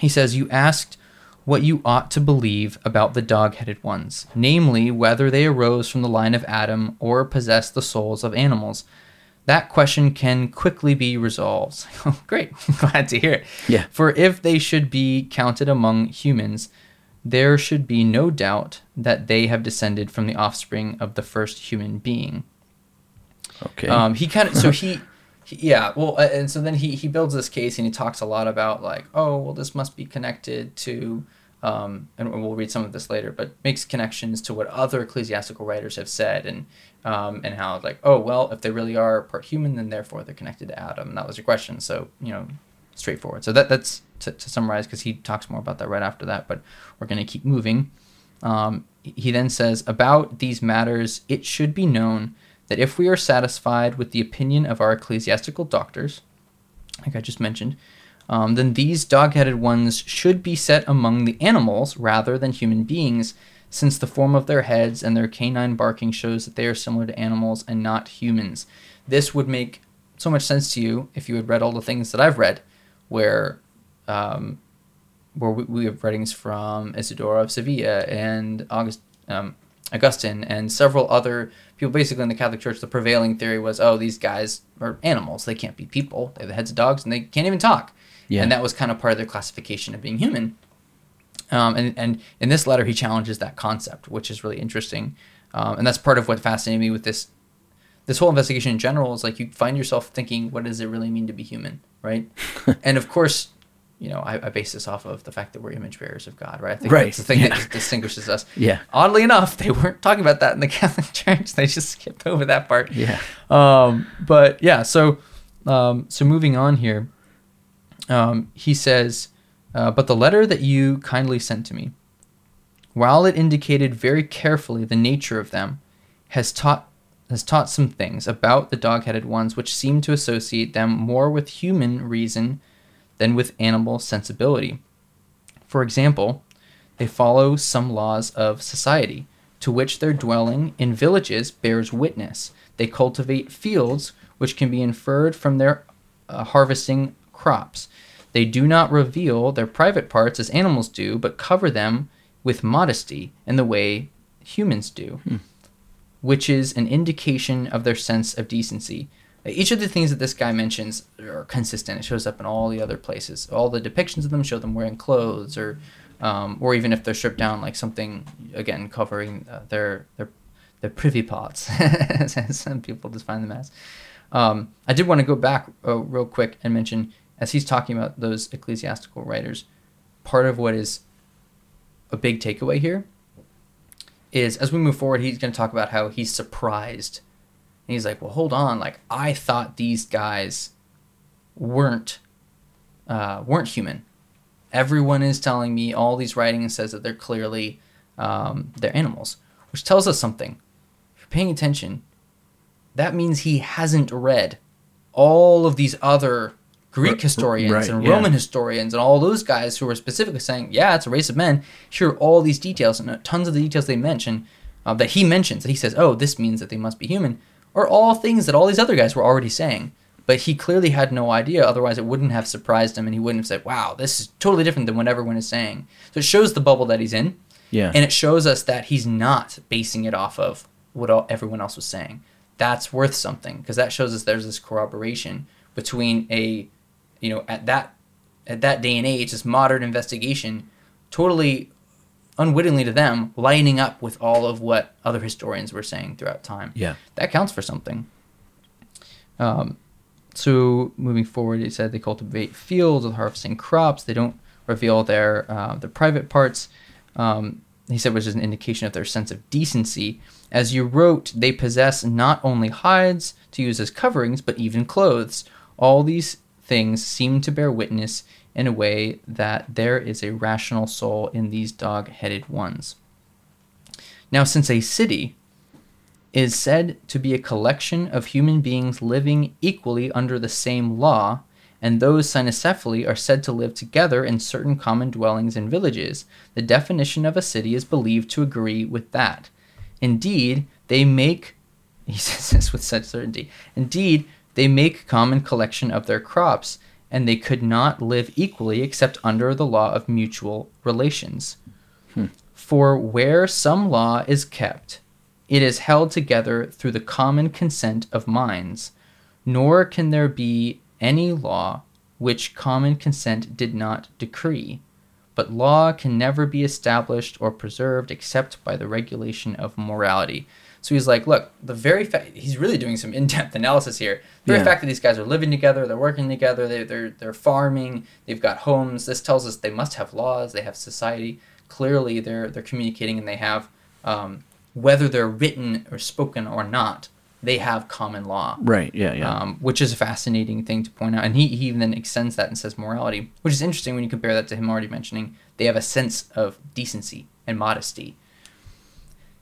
he says, You asked what you ought to believe about the dog headed ones, namely, whether they arose from the line of Adam or possessed the souls of animals. That question can quickly be resolved. (laughs) Great, (laughs) glad to hear it. Yeah. For if they should be counted among humans, there should be no doubt that they have descended from the offspring of the first human being. Okay. Um, he kind of so he, (laughs) he yeah well uh, and so then he he builds this case and he talks a lot about like oh well this must be connected to um, and we'll read some of this later but makes connections to what other ecclesiastical writers have said and um, and how like oh well if they really are part human then therefore they're connected to Adam. And that was your question. So you know straightforward. So that that's to, to summarize because he talks more about that right after that but we're going to keep moving. Um, he then says about these matters it should be known that if we are satisfied with the opinion of our ecclesiastical doctors, like I just mentioned, um, then these dog headed ones should be set among the animals rather than human beings, since the form of their heads and their canine barking shows that they are similar to animals and not humans. This would make so much sense to you if you had read all the things that I've read, where um, where we, have writings from Isidore of Sevilla and August, um, Augustine and several other people basically in the Catholic Church, the prevailing theory was, oh, these guys are animals. They can't be people. They have the heads of dogs and they can't even talk. Yeah. And that was kind of part of their classification of being human. Um, and, and in this letter, he challenges that concept, which is really interesting. Um, and that's part of what fascinated me with this this whole investigation in general is like you find yourself thinking, what does it really mean to be human, right? (laughs) and of course, you know, I, I, base this off of the fact that we're image bearers of God, right? I think right. that's the thing yeah. that distinguishes us. (laughs) Yeah. Oddly enough, they weren't talking about that in the (laughs) Catholic Church. They just skipped over that part. Yeah. Um, but yeah, so um, so moving on here, um, he says, uh, but the letter that you kindly sent to me, while it indicated very carefully the nature of them, has taught has taught some things about the dog-headed ones which seem to associate them more with human reason than with animal sensibility. For example, they follow some laws of society, to which their dwelling in villages bears witness. They cultivate fields, which can be inferred from their uh, harvesting crops. They do not reveal their private parts as animals do, but cover them with modesty in the way humans do, hmm. which is an indication of their sense of decency. Each of the things that this guy mentions are consistent. It shows up in all the other places. All the depictions of them show them wearing clothes, or, um, or even if they're stripped down, like something again covering uh, their their their privy parts, as (laughs) some people define them as. Um, I did want to go back uh, real quick and mention, as he's talking about those ecclesiastical writers, part of what is a big takeaway here is as we move forward, he's going to talk about how he's surprised. And he's like, well, hold on. Like, I thought these guys weren't uh, weren't human. Everyone is telling me all these writings says that they're clearly um, they're animals, which tells us something. If you're paying attention, that means he hasn't read all of these other Greek historians right, and yeah. Roman historians and all those guys who are specifically saying, yeah, it's a race of men. Here are all these details and uh, tons of the details they mention uh, that he mentions that he says, oh, this means that they must be human, are all things that all these other guys were already saying. But he clearly had no idea. Otherwise, it wouldn't have surprised him, and he wouldn't have said, "Wow, this is totally different than what everyone is saying." So it shows the bubble that he's in, Yeah. and it shows us that he's not basing it off of what all, everyone else was saying. That's worth something because that shows us there's this corroboration between a, you know, at that at that day and age, this modern investigation, totally unwittingly to them, lining up with all of what other historians were saying throughout time. Yeah. that counts for something. Um, so moving forward, it said they cultivate fields with harvesting crops. They don't reveal their uh, their private parts. Um, he said, which is an indication of their sense of decency. As you wrote, they possess not only hides to use as coverings, but even clothes. All these things seem to bear witness in a way that there is a rational soul in these dog-headed ones. Now, since a city is said to be a collection of human beings living equally under the same law, and those cynocephaly are said to live together in certain common dwellings and villages. The definition of a city is believed to agree with that. Indeed, they make, (laughs) he says this with such certainty, indeed, they make common collection of their crops, and they could not live equally except under the law of mutual relations. Hmm. For where some law is kept, it is held together through the common consent of minds, nor can there be any law which common consent did not decree. But law can never be established or preserved except by the regulation of morality. So he's like, look, the very fact he's really doing some in-depth analysis here. The very Yeah. fact that these guys are living together, they're working together, they, they're they're farming, they've got homes. This tells us they must have laws, they have society. Clearly, they're they're communicating and they have, um, whether they're written or spoken or not, they have common law Right. Yeah. Yeah. um, which is a fascinating thing to point out. And he, he even then extends that and says morality, which is interesting when you compare that to him already mentioning they have a sense of decency and modesty.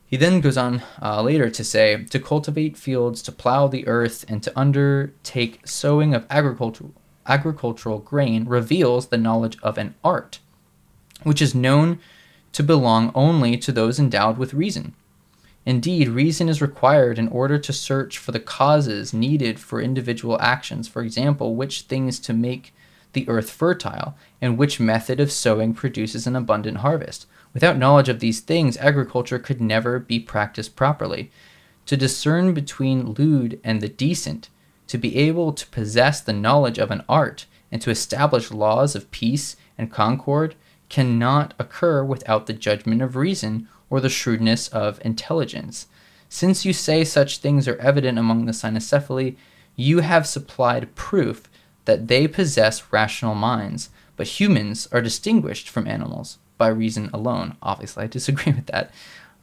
He then goes on uh, later to say to cultivate fields, to plow the earth, and to undertake sowing of agricultural agricultural grain reveals the knowledge of an art, which is known to belong only to those endowed with reason. Indeed, reason is required in order to search for the causes needed for individual actions. For example, which things to make the earth fertile, and which method of sowing produces an abundant harvest. Without knowledge of these things, agriculture could never be practiced properly. To discern between lewd and the decent, to be able to possess the knowledge of an art, and to establish laws of peace and concord, cannot occur without the judgment of reason or the shrewdness of intelligence. Since you say such things are evident among the cynocephaly, you have supplied proof that they possess rational minds, but humans are distinguished from animals by reason alone. Obviously, I disagree (laughs) with that.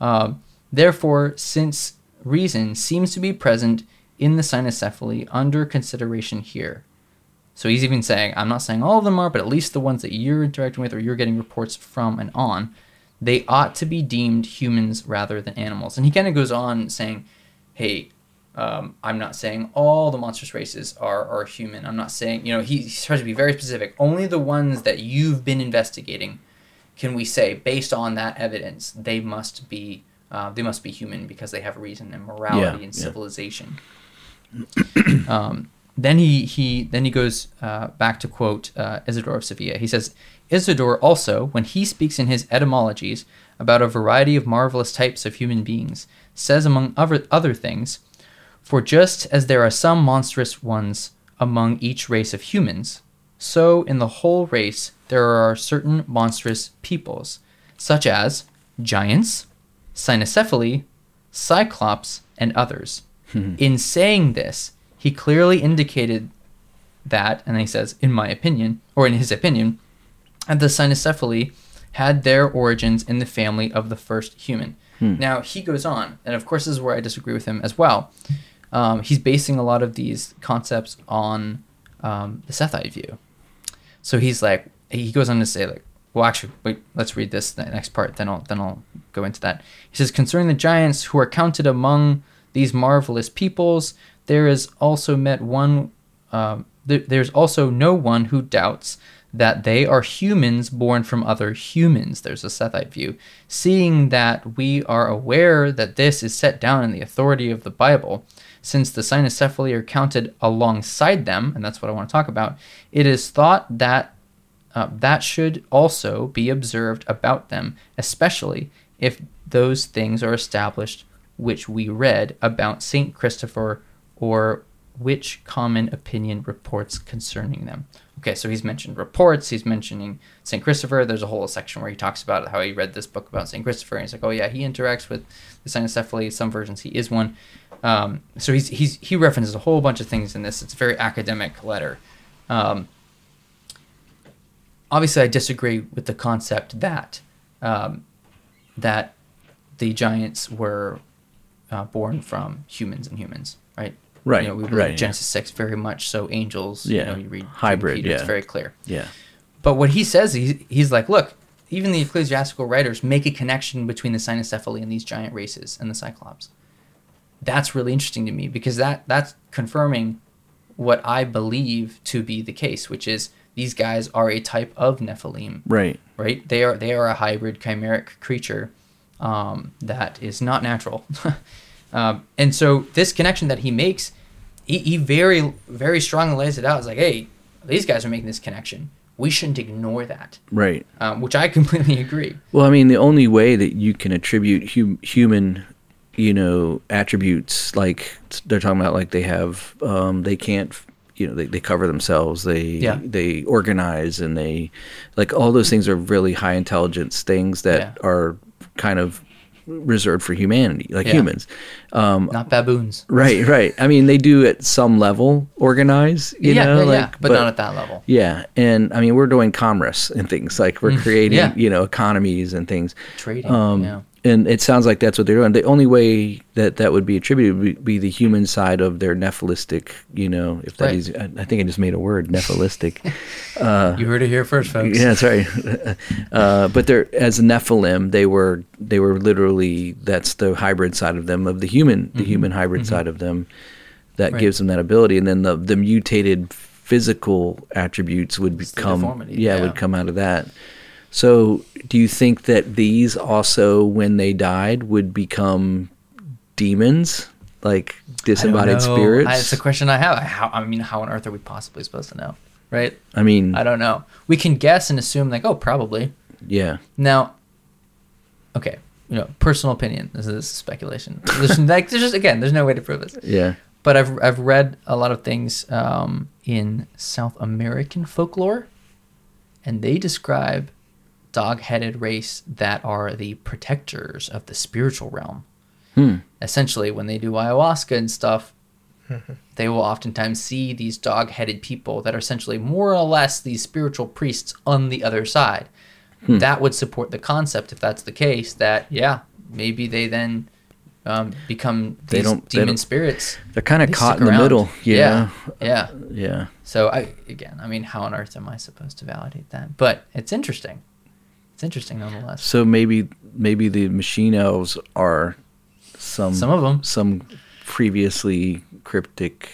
Um, therefore, since reason seems to be present in the cynocephaly under consideration here, so he's even saying, I'm not saying all of them are, but at least the ones that you're interacting with or you're getting reports from and on, they ought to be deemed humans rather than animals. And he kind of goes on saying, hey, um, I'm not saying all the monstrous races are, are human. I'm not saying, you know, he, he tries to be very specific. Only the ones that you've been investigating can we say, based on that evidence, they must be uh, they must be human because they have reason and morality Yeah, and yeah. civilization. (clears throat) um, then he, he then he goes uh, back to quote uh, Isidore of Sevilla. He says Isidore also, when he speaks in his etymologies about a variety of marvelous types of human beings, says among other other things, for just as there are some monstrous ones among each race of humans, so in the whole race there are certain monstrous peoples, such as giants, cynocephaly, cyclops, and others. In saying this, he clearly indicated that, and he says, in my opinion, or in his opinion, and the cynocephaly had their origins in the family of the first human. Now he goes on, and of course this is where I disagree with him as well. Um, he's basing a lot of these concepts on um, the Sethite view. So he's like, he goes on to say like, well, actually, wait, let's read this next part. Then I'll then I'll go into that. He says, concerning the giants who are counted among these marvelous peoples, there is also met one. Um, th- there's also no one who doubts that they are humans born from other humans. There's a Sethite view. Seeing that we are aware that this is set down in the authority of the Bible, since the cynocephaly are counted alongside them, and that's what I want to talk about, it is thought that uh, that should also be observed about them, especially if those things are established which we read about Saint Christopher or which common opinion reports concerning them. Okay, so he's mentioned reports, he's mentioning St. Christopher. There's a whole section where he talks about how he read this book about St. Christopher, and he's like, oh, yeah, he interacts with the cynocephaly. Some versions he is one. Um, so he's, he's, he references a whole bunch of things in this. It's a very academic letter. Um, obviously, I disagree with the concept that um, that the giants were uh, born from humans and humans, right? Right, You know, we read right, yeah. Genesis six very much so. Angels, you Yeah, know, you read hybrid, Peter, it's very clear. Yeah. But what he says, he's, he's like, look, even the ecclesiastical writers make a connection between the cynocephaly and these giant races and the Cyclops. That's really interesting to me because that that's confirming what I believe to be the case, which is these guys are a type of Nephilim, Right. right? They are they are a hybrid chimeric creature um, that is not natural. (laughs) um, and so this connection that he makes, he, he very very strongly lays it out. It's like, hey, these guys are making this connection. We shouldn't ignore that, Right. um, which I (laughs) completely agree. Well, I mean, the only way that you can attribute hum- human, you know, attributes like they're talking about, like they have, um, they can't, you know, they, they cover themselves, they Yeah. they organize, and they, like all those things are really high intelligence things that Yeah. are kind of reserved for humanity, like Yeah. humans. Um, Not baboons. right, right. I mean, they do at some level organize, you yeah, know, yeah, like, yeah, but, not at that level. yeah, and I mean, we're doing commerce and things like we're creating, Mm, yeah. you know, economies and things. Trading, Um, yeah. And it sounds like that's what they're doing. The only way that that would be attributed would be, be the human side of their nephilistic, you know, if that Right. is, I, I think I just made a word, (laughs) nephilistic. you heard it here first, folks. yeah, that's right. (laughs) uh, but they're as Nephilim, they were they were literally that's the hybrid side of them of the human, the human hybrid side of them that Mm-hmm. Right. gives them that ability, and then the the mutated physical attributes would the become yeah, yeah. would come out of that. So, do you think that these also, when they died, would become demons, like disembodied spirits? I, it's a question I have. How, I mean, how on earth are we possibly supposed to know, right? I mean, I don't know. We can guess and assume, like, oh, probably. yeah, Now, okay, you know, personal opinion. This is speculation. There's, (laughs) like, there's just again, there's no way to prove this. yeah, But I've I've read a lot of things um, in South American folklore, and they describe dog-headed race that are the protectors of the spiritual realm. Hmm. Essentially, when they do ayahuasca and stuff, (laughs) they will oftentimes see these dog-headed people that are essentially more or less these spiritual priests on the other side. Hmm. That would support the concept, if that's the case, that yeah, maybe they then um, become They these don't- they demon don't- spirits. they're kind of They caught in the middle. Yeah, yeah, yeah. yeah. So I again, I mean, how on earth am I supposed to validate that? But it's interesting. It's interesting nonetheless. So maybe maybe the machine elves are some Some of them some previously cryptic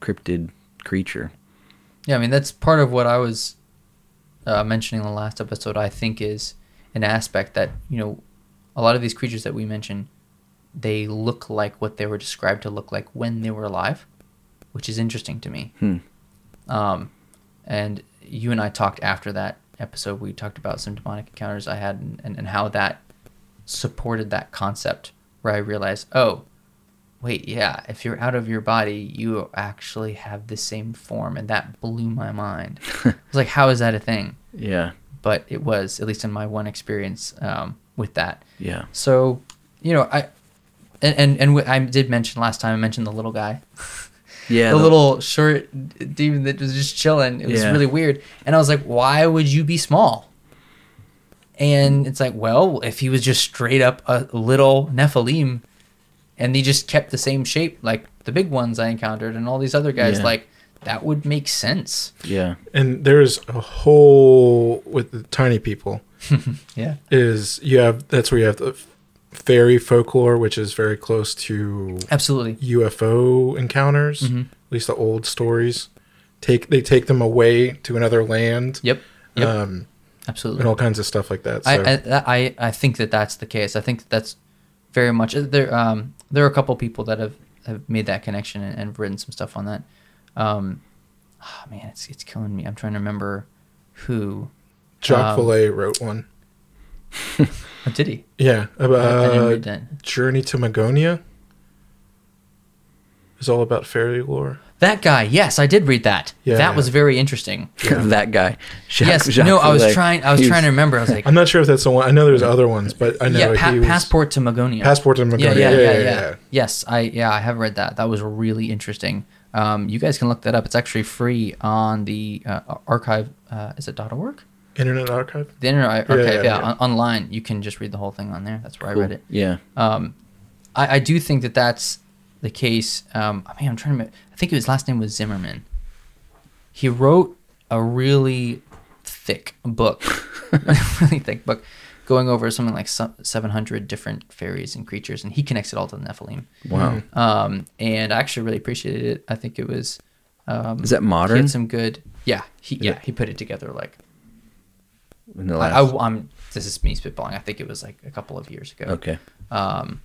cryptid creature. Yeah, I mean that's part of what I was uh, mentioning in the last episode. I think is an aspect that you know a lot of these creatures that we mentioned, they look like what they were described to look like when they were alive, which is interesting to me. Hmm. Um, and you and I talked after that episode. We talked about some demonic encounters I had and, and, and how that supported that concept. Where I realized, oh, wait, yeah, if you're out of your body, you actually have the same form, and that blew my mind. (laughs) I was like, how is that a thing? Yeah, But it was, at least in my one experience um, with that. yeah, So, you know, I and and, and I did mention last time I mentioned the little guy. (laughs) Yeah, the, the- little short demon that was just chilling. It was Yeah. really weird, and I was like, why would you be small? And it's like, well, if he was just straight up a little Nephilim, and he just kept the same shape like the big ones I encountered and all these other guys, Yeah. like that would make sense. Yeah. And there's a whole with the tiny people (laughs) Yeah. is you have that's where you have the fairy folklore, which is very close to Absolutely. UFO encounters. Mm-hmm. At least the old stories take they take them away to another land. Yep. Yep. Um, Absolutely. and all kinds of stuff like that. So I, I I think that that's the case. I think that's very much there. Um, there are a couple people that have, have made that connection and, and written some stuff on that. Um, ah, man, it's it's killing me. I'm trying to remember who. Jacques um, Vallée wrote one. (laughs) Oh, did he? Yeah, about read that. Journey to Magonia. Is all about fairy lore. That guy. Yes, I did read that. Yeah, that yeah. was very interesting. (laughs) that guy. Jacques- yes. Jacques no, I was Vallée. trying. I was trying to remember. I was like, I'm not sure if that's the one. I know there's other ones, but I know yeah, pa- he was passport to Magonia. Passport to Magonia. Yeah yeah Yeah, yeah, yeah, yeah, yeah. Yes, I yeah I have read that. That was really interesting. Um, you guys can look that up. It's actually free on the uh, archive. Uh, is it .org? Internet Archive. The Internet Archive. yeah, Yeah, yeah. On- online. You can just read the whole thing on there. That's where I read it. Yeah. Um, I, I do think that that's the case. Um, I mean, I'm trying to. me- I think his last name was Zimmerman. He wrote a really thick book, (laughs) A really thick book, going over something like some- 700 different fairies and creatures, and he connects it all to the Nephilim. Wow. Um, and I actually really appreciated it. I think it was. Um, Is that He modern? had some good. Yeah, he yeah he put it together like. In the I, last- I, am This is me spitballing. I think it was like a couple of years ago. okay. Um,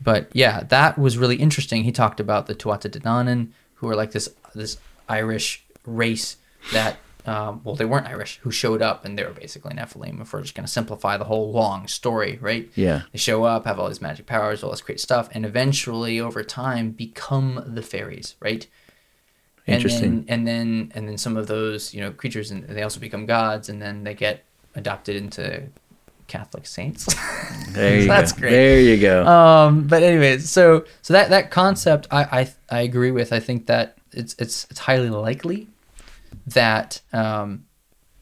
but yeah, that was really interesting. He talked about the Tuatha De Danann, who are like this this Irish race that um, well, they weren't Irish, who showed up and they were basically Nephilim. If we're just going to simplify the whole long story, right? Yeah. They show up, have all these magic powers, all this great stuff, and eventually, over time, become the fairies, right? Interesting. And then, and then, and then some of those, you know, creatures, and they also become gods, and then they get adopted into Catholic saints. (laughs) There you That's go. great. There you go. um but anyways so so that that concept I, I i agree with i think that it's it's it's highly likely that um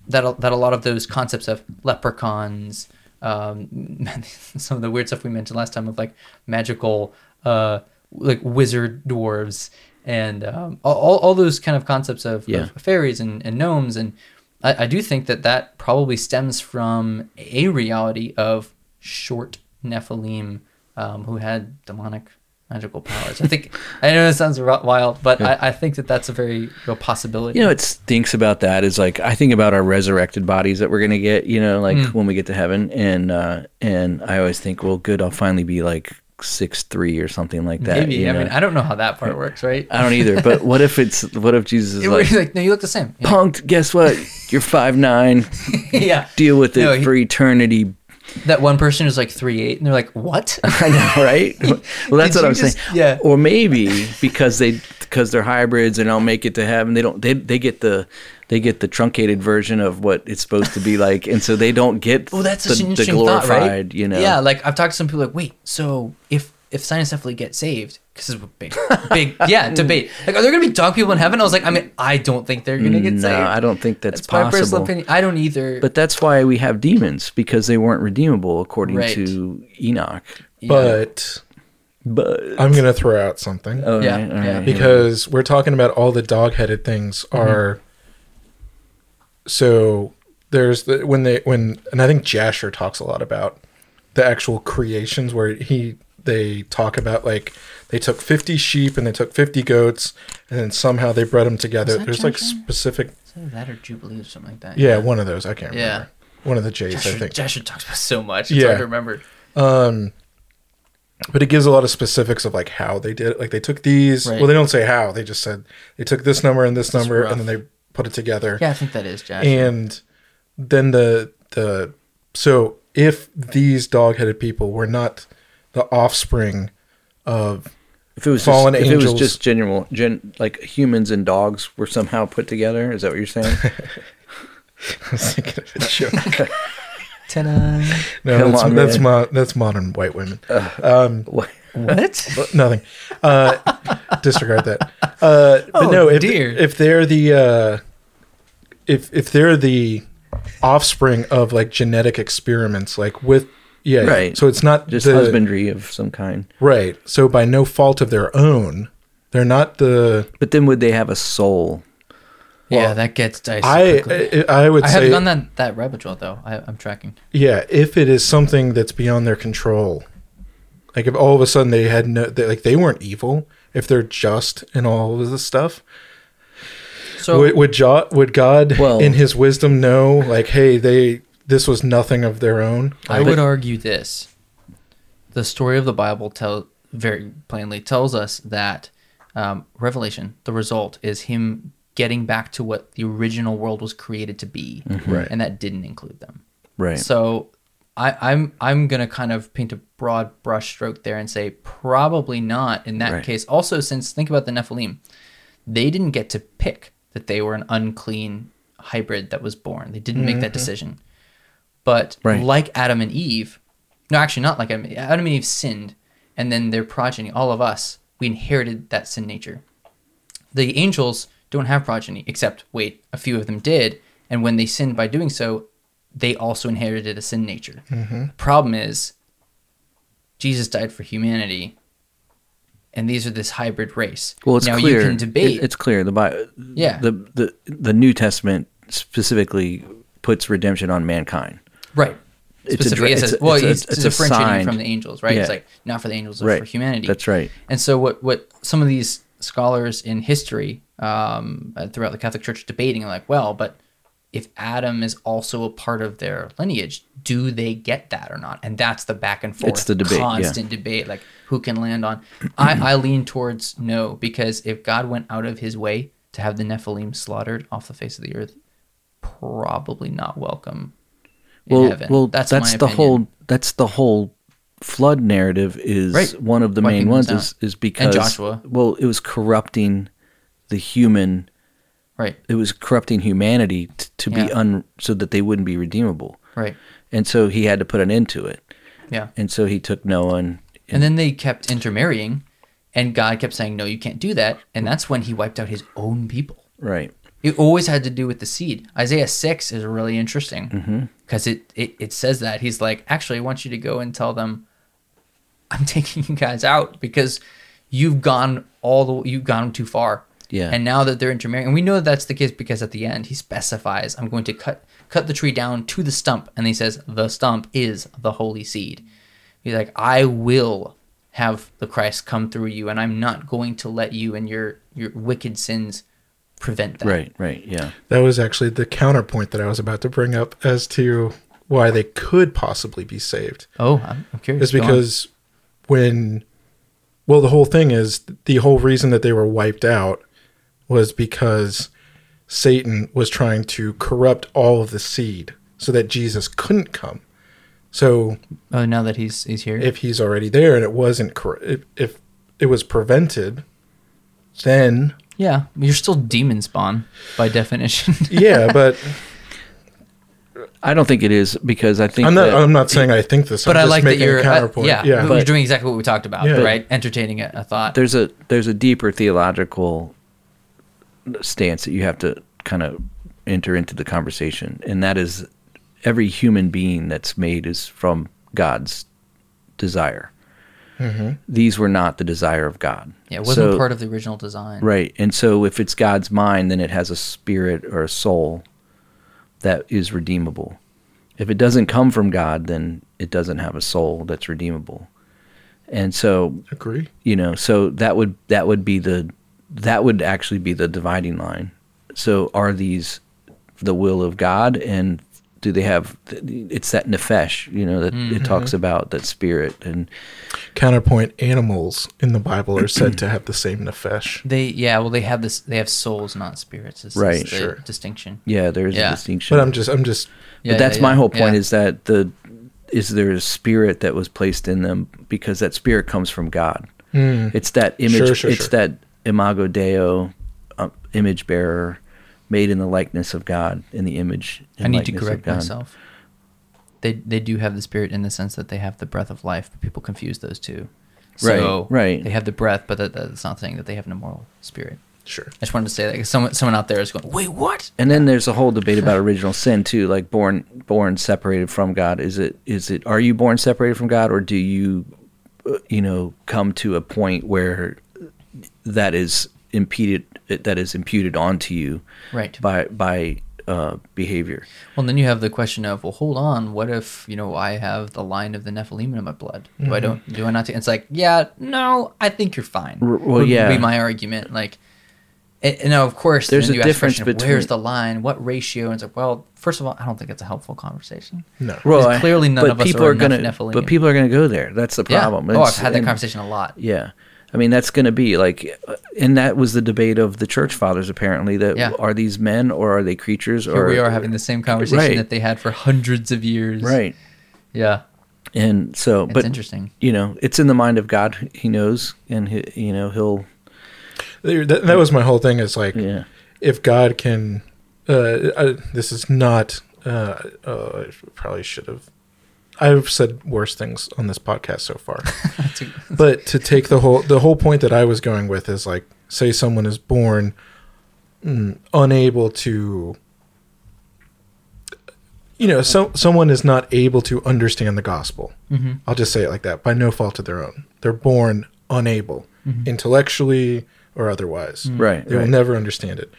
that a, that a lot of those concepts of leprechauns um (laughs) some of the weird stuff we mentioned last time of like magical uh like wizard dwarves and um all, all all those kind of concepts of, Yeah. of fairies and, and gnomes and I, I do think that that probably stems from a reality of short Nephilim um, who had demonic magical powers. I think I know it sounds wild, but I, I think that that's a very real possibility. You know, what stinks about that is like I think about our resurrected bodies that we're gonna get. You know, like Hmm. when we get to heaven, and uh, and I always think, well, good, I'll finally be like six three or something like that. maybe. I know? mean, I don't know how that part works, right? I don't either. But what if it's what if Jesus is like, like, no, you look the same. Yeah. punked? Guess what? You're five nine. (laughs) yeah. Deal with it No, he- for eternity. That one person is like three eight, and they're like, "What?" (laughs) I know, right? (laughs) Well, that's what I'm just- saying. yeah. Or maybe because they because they're hybrids and don't make it to heaven, they don't they they get the they get the truncated version of what it's supposed to be like, and so they don't get Well, that's the, such an the interesting glorified, thought, right? you know. Yeah, like I've talked to some people like, wait, so if if scientifically get saved, because this is a big, big, (laughs) yeah, debate. Like, are there gonna be dog people in heaven? I was like, I mean, I don't think they're gonna get no, saved. I don't think that's, That's my personal possible. opinion. I don't either. But that's why we have demons because they weren't redeemable according Right. to Enoch. But But I'm gonna throw out something all Yeah, right, all yeah. right. because we're talking about all the dog-headed things Mm-hmm. Are. So there's the when they when and I think Jasher talks a lot about the actual creations where he they talk about like they took 50 sheep and they took 50 goats and then somehow they bred them together. that There's like specific Is that that or Jubilee or something like that. yeah, one of those I can't Yeah. remember. One of the J's I Jasher, think. Jasher talks about so much. It's Yeah. hard to remember. Um, but it gives a lot of specifics of like how they did it. Like they took these. Right. Well, they don't say how. They just said they took this number and this number, rough. and then they put it together. Yeah, I think that is Jasher. And then the the so if these dog-headed people were not the offspring of if it was fallen just, if it was angels- just general, gen, like humans and dogs were somehow put together, is that what you're saying? (laughs) I was thinking of a joke. Ta-da. No, that's on, that's man. mo- that's modern white women. Um, What? What? Nothing. Uh, (laughs) disregard that. Uh, but Oh, no, if, dear. if they're the uh, if if they're the offspring of like genetic experiments, like with yeah, Right. So it's not Just the- husbandry of some kind. right? So by no fault of their own, they're not the. But then would they have a soul? yeah, that gets dicey. I quickly. I, I would I say have gone that that rabbit trail though. I, I'm tracking. yeah. If it is something that's beyond their control, like if all of a sudden they had no, they, like they weren't evil. If they're just and all of this stuff, So would would, jo- would God Well- in His wisdom know like, hey, they this was nothing of their own? I would argue this: the story of the Bible tell very plainly tells us that um, Revelation, the result, is him getting back to what the original world was created to be, Right. and that didn't include them. Right. So I, I'm I'm gonna kind of paint a broad brush stroke there and say probably not in that Right. case. Also, since think about the Nephilim, they didn't get to pick that they were an unclean hybrid that was born. They didn't make that mm-hmm. decision. But Right. like Adam and Eve, no, actually not like Adam. Adam and Eve sinned, and then their progeny, all of us, we inherited that sin nature. The angels don't have progeny, except wait, a few of them did, and when they sinned by doing so, they also inherited a sin nature. The problem is, Jesus died for humanity, and these are this hybrid race. Well, it's now clear. you can debate. It- it's clear. The Bible. Yeah. The the the New Testament specifically puts redemption on mankind. Right. It's a Specifically, it says, it's a- well, it's a- he's it's differentiating sign. from the angels, right? It's like not for the angels, but Right. for humanity. That's right. And so, what what some of these scholars in history um, uh, throughout the Catholic Church debating, are like, well, but if Adam is also a part of their lineage, do they get that or not? And that's the back and forth, It's the debate, yeah. constant debate, like who can land on. (clears throat) I, I lean towards no because if God went out of His way to have the Nephilim slaughtered off the face of the earth, probably not welcome in Well, heaven. well, that's, that's, the opinion. whole. That's the whole flood narrative. Is Right. one of the Wiping main ones. out. Is is because Joshua. Well, it was corrupting the human. Right, It was corrupting humanity t- to be un so that they wouldn't be redeemable. right, And so he had to put an end to it. yeah. And so he took Noah and, And then they kept intermarrying, and God kept saying, "No, you can't do that." And that's when He wiped out His own people. right. It always had to do with the seed. Isaiah six is really interesting Mm-hmm. because it, it it says that He's like, actually, I want you to go and tell them, I'm (laughs) taking you guys out because you've gone all the you've gone too far. Yeah. And now that they're intermarrying, and we know that that's the case because at the end he specifies, "I'm going to cut cut the tree down to the stump," and he says, "The stump is the holy seed." He's like, "I will have the Christ come through you, and I'm not going to let you and your your wicked sins prevent that." Right. Right. Yeah. That was actually the counterpoint that I was about to bring up as to why they could possibly be saved. Oh, I'm, I'm curious. Is because when, well, the whole thing is the whole reason that they were wiped out was because Satan was trying to corrupt all of the seed so that Jesus couldn't come. So oh, now that he's he's here, if he's already there and it wasn't cor- if, if it was prevented, then yeah, you're still demon spawn by definition. (laughs) yeah, but I don't think it is because I think I'm not. that- I'm not saying I think this. but I'm I just like that you're a uh, counterpoint. yeah, yeah, we're doing exactly what we talked about, Yeah. right? Entertaining a, a thought. there's a there's a deeper theological stance that you have to kind of enter into the conversation, and that is every human being that's made is from God's desire. Mm-hmm. These were not the desire of God. yeah, it wasn't So- part of the original design. Right. And so if it's God's mind, then it has a spirit or a soul that is redeemable. If it doesn't come from God, then it doesn't have a soul that's redeemable. And so, agree. you know, so that would that would be the that would actually be the dividing line. So are these the will of God and do they have it's that nefesh, you know, that it mm-hmm. talks about that spirit and Counterpoint: Animals in the Bible are said to have the same nefesh. They yeah, well they have this they have souls, not spirits. Is, Right, is the sure. distinction. yeah, there's Yeah. a distinction. But I'm just. I'm just. Yeah, but that's yeah, my yeah, whole point yeah. is that the is there a spirit that was placed in them because that spirit comes from God. Hmm. It's that image. Sure, sure, it's sure. that imago Deo, uh, image bearer, made in the likeness of God, in the image. And I need to correct myself. They they do have the spirit in the sense that they have the breath of life, but people confuse those two. So Right, right. They have the breath, but that, that's not saying that they have an immortal spirit. Sure. I just wanted to say that 'cause someone someone out there is going, wait, what? And then there's a whole debate about original sin too, like born born separated from God. Is it is it are you born separated from God or do you uh, you know come to a point where that is impeded that is imputed onto you Right. by by uh, behavior. Well, then you have the question of, well, hold on. What if you know I have the line of the Nephilim in my blood? Do I don't? Do I not? Take? It's like, yeah, no, I think you're fine. R- well, would yeah. be my argument. Like, and, and now of course, There's a you ask the difference question of, Where's the line? What ratio? And it's like, well, first of all, I don't think it's a helpful conversation. No. Because I- clearly none but of us people are are gonna, Neph- Nephilim. but people are going to go there. That's the Yeah. problem. Oh, I've had that and- conversation a lot. Yeah. I mean, that's going to be like, uh, and that was the debate of the church fathers, apparently, that Yeah. are these men or are they creatures? Here or we are having the same conversation Right. that they had for hundreds of years. Right. Yeah. And so, It's but, interesting. you know, it's in the mind of God. He knows, and, he, you know, he'll, That, that was my whole thing. Is like, yeah. if God can, uh, uh, this is not. Uh, uh, I probably should have. I've said worse things on this podcast so far, (laughs) but to take the whole the whole point that I was going with is like, say someone is born mm, unable to. You know, so someone is not able to understand the gospel. Mm-hmm. I'll just say it like that, by no fault of their own. They're born unable, intellectually or otherwise. Right, They will never understand it.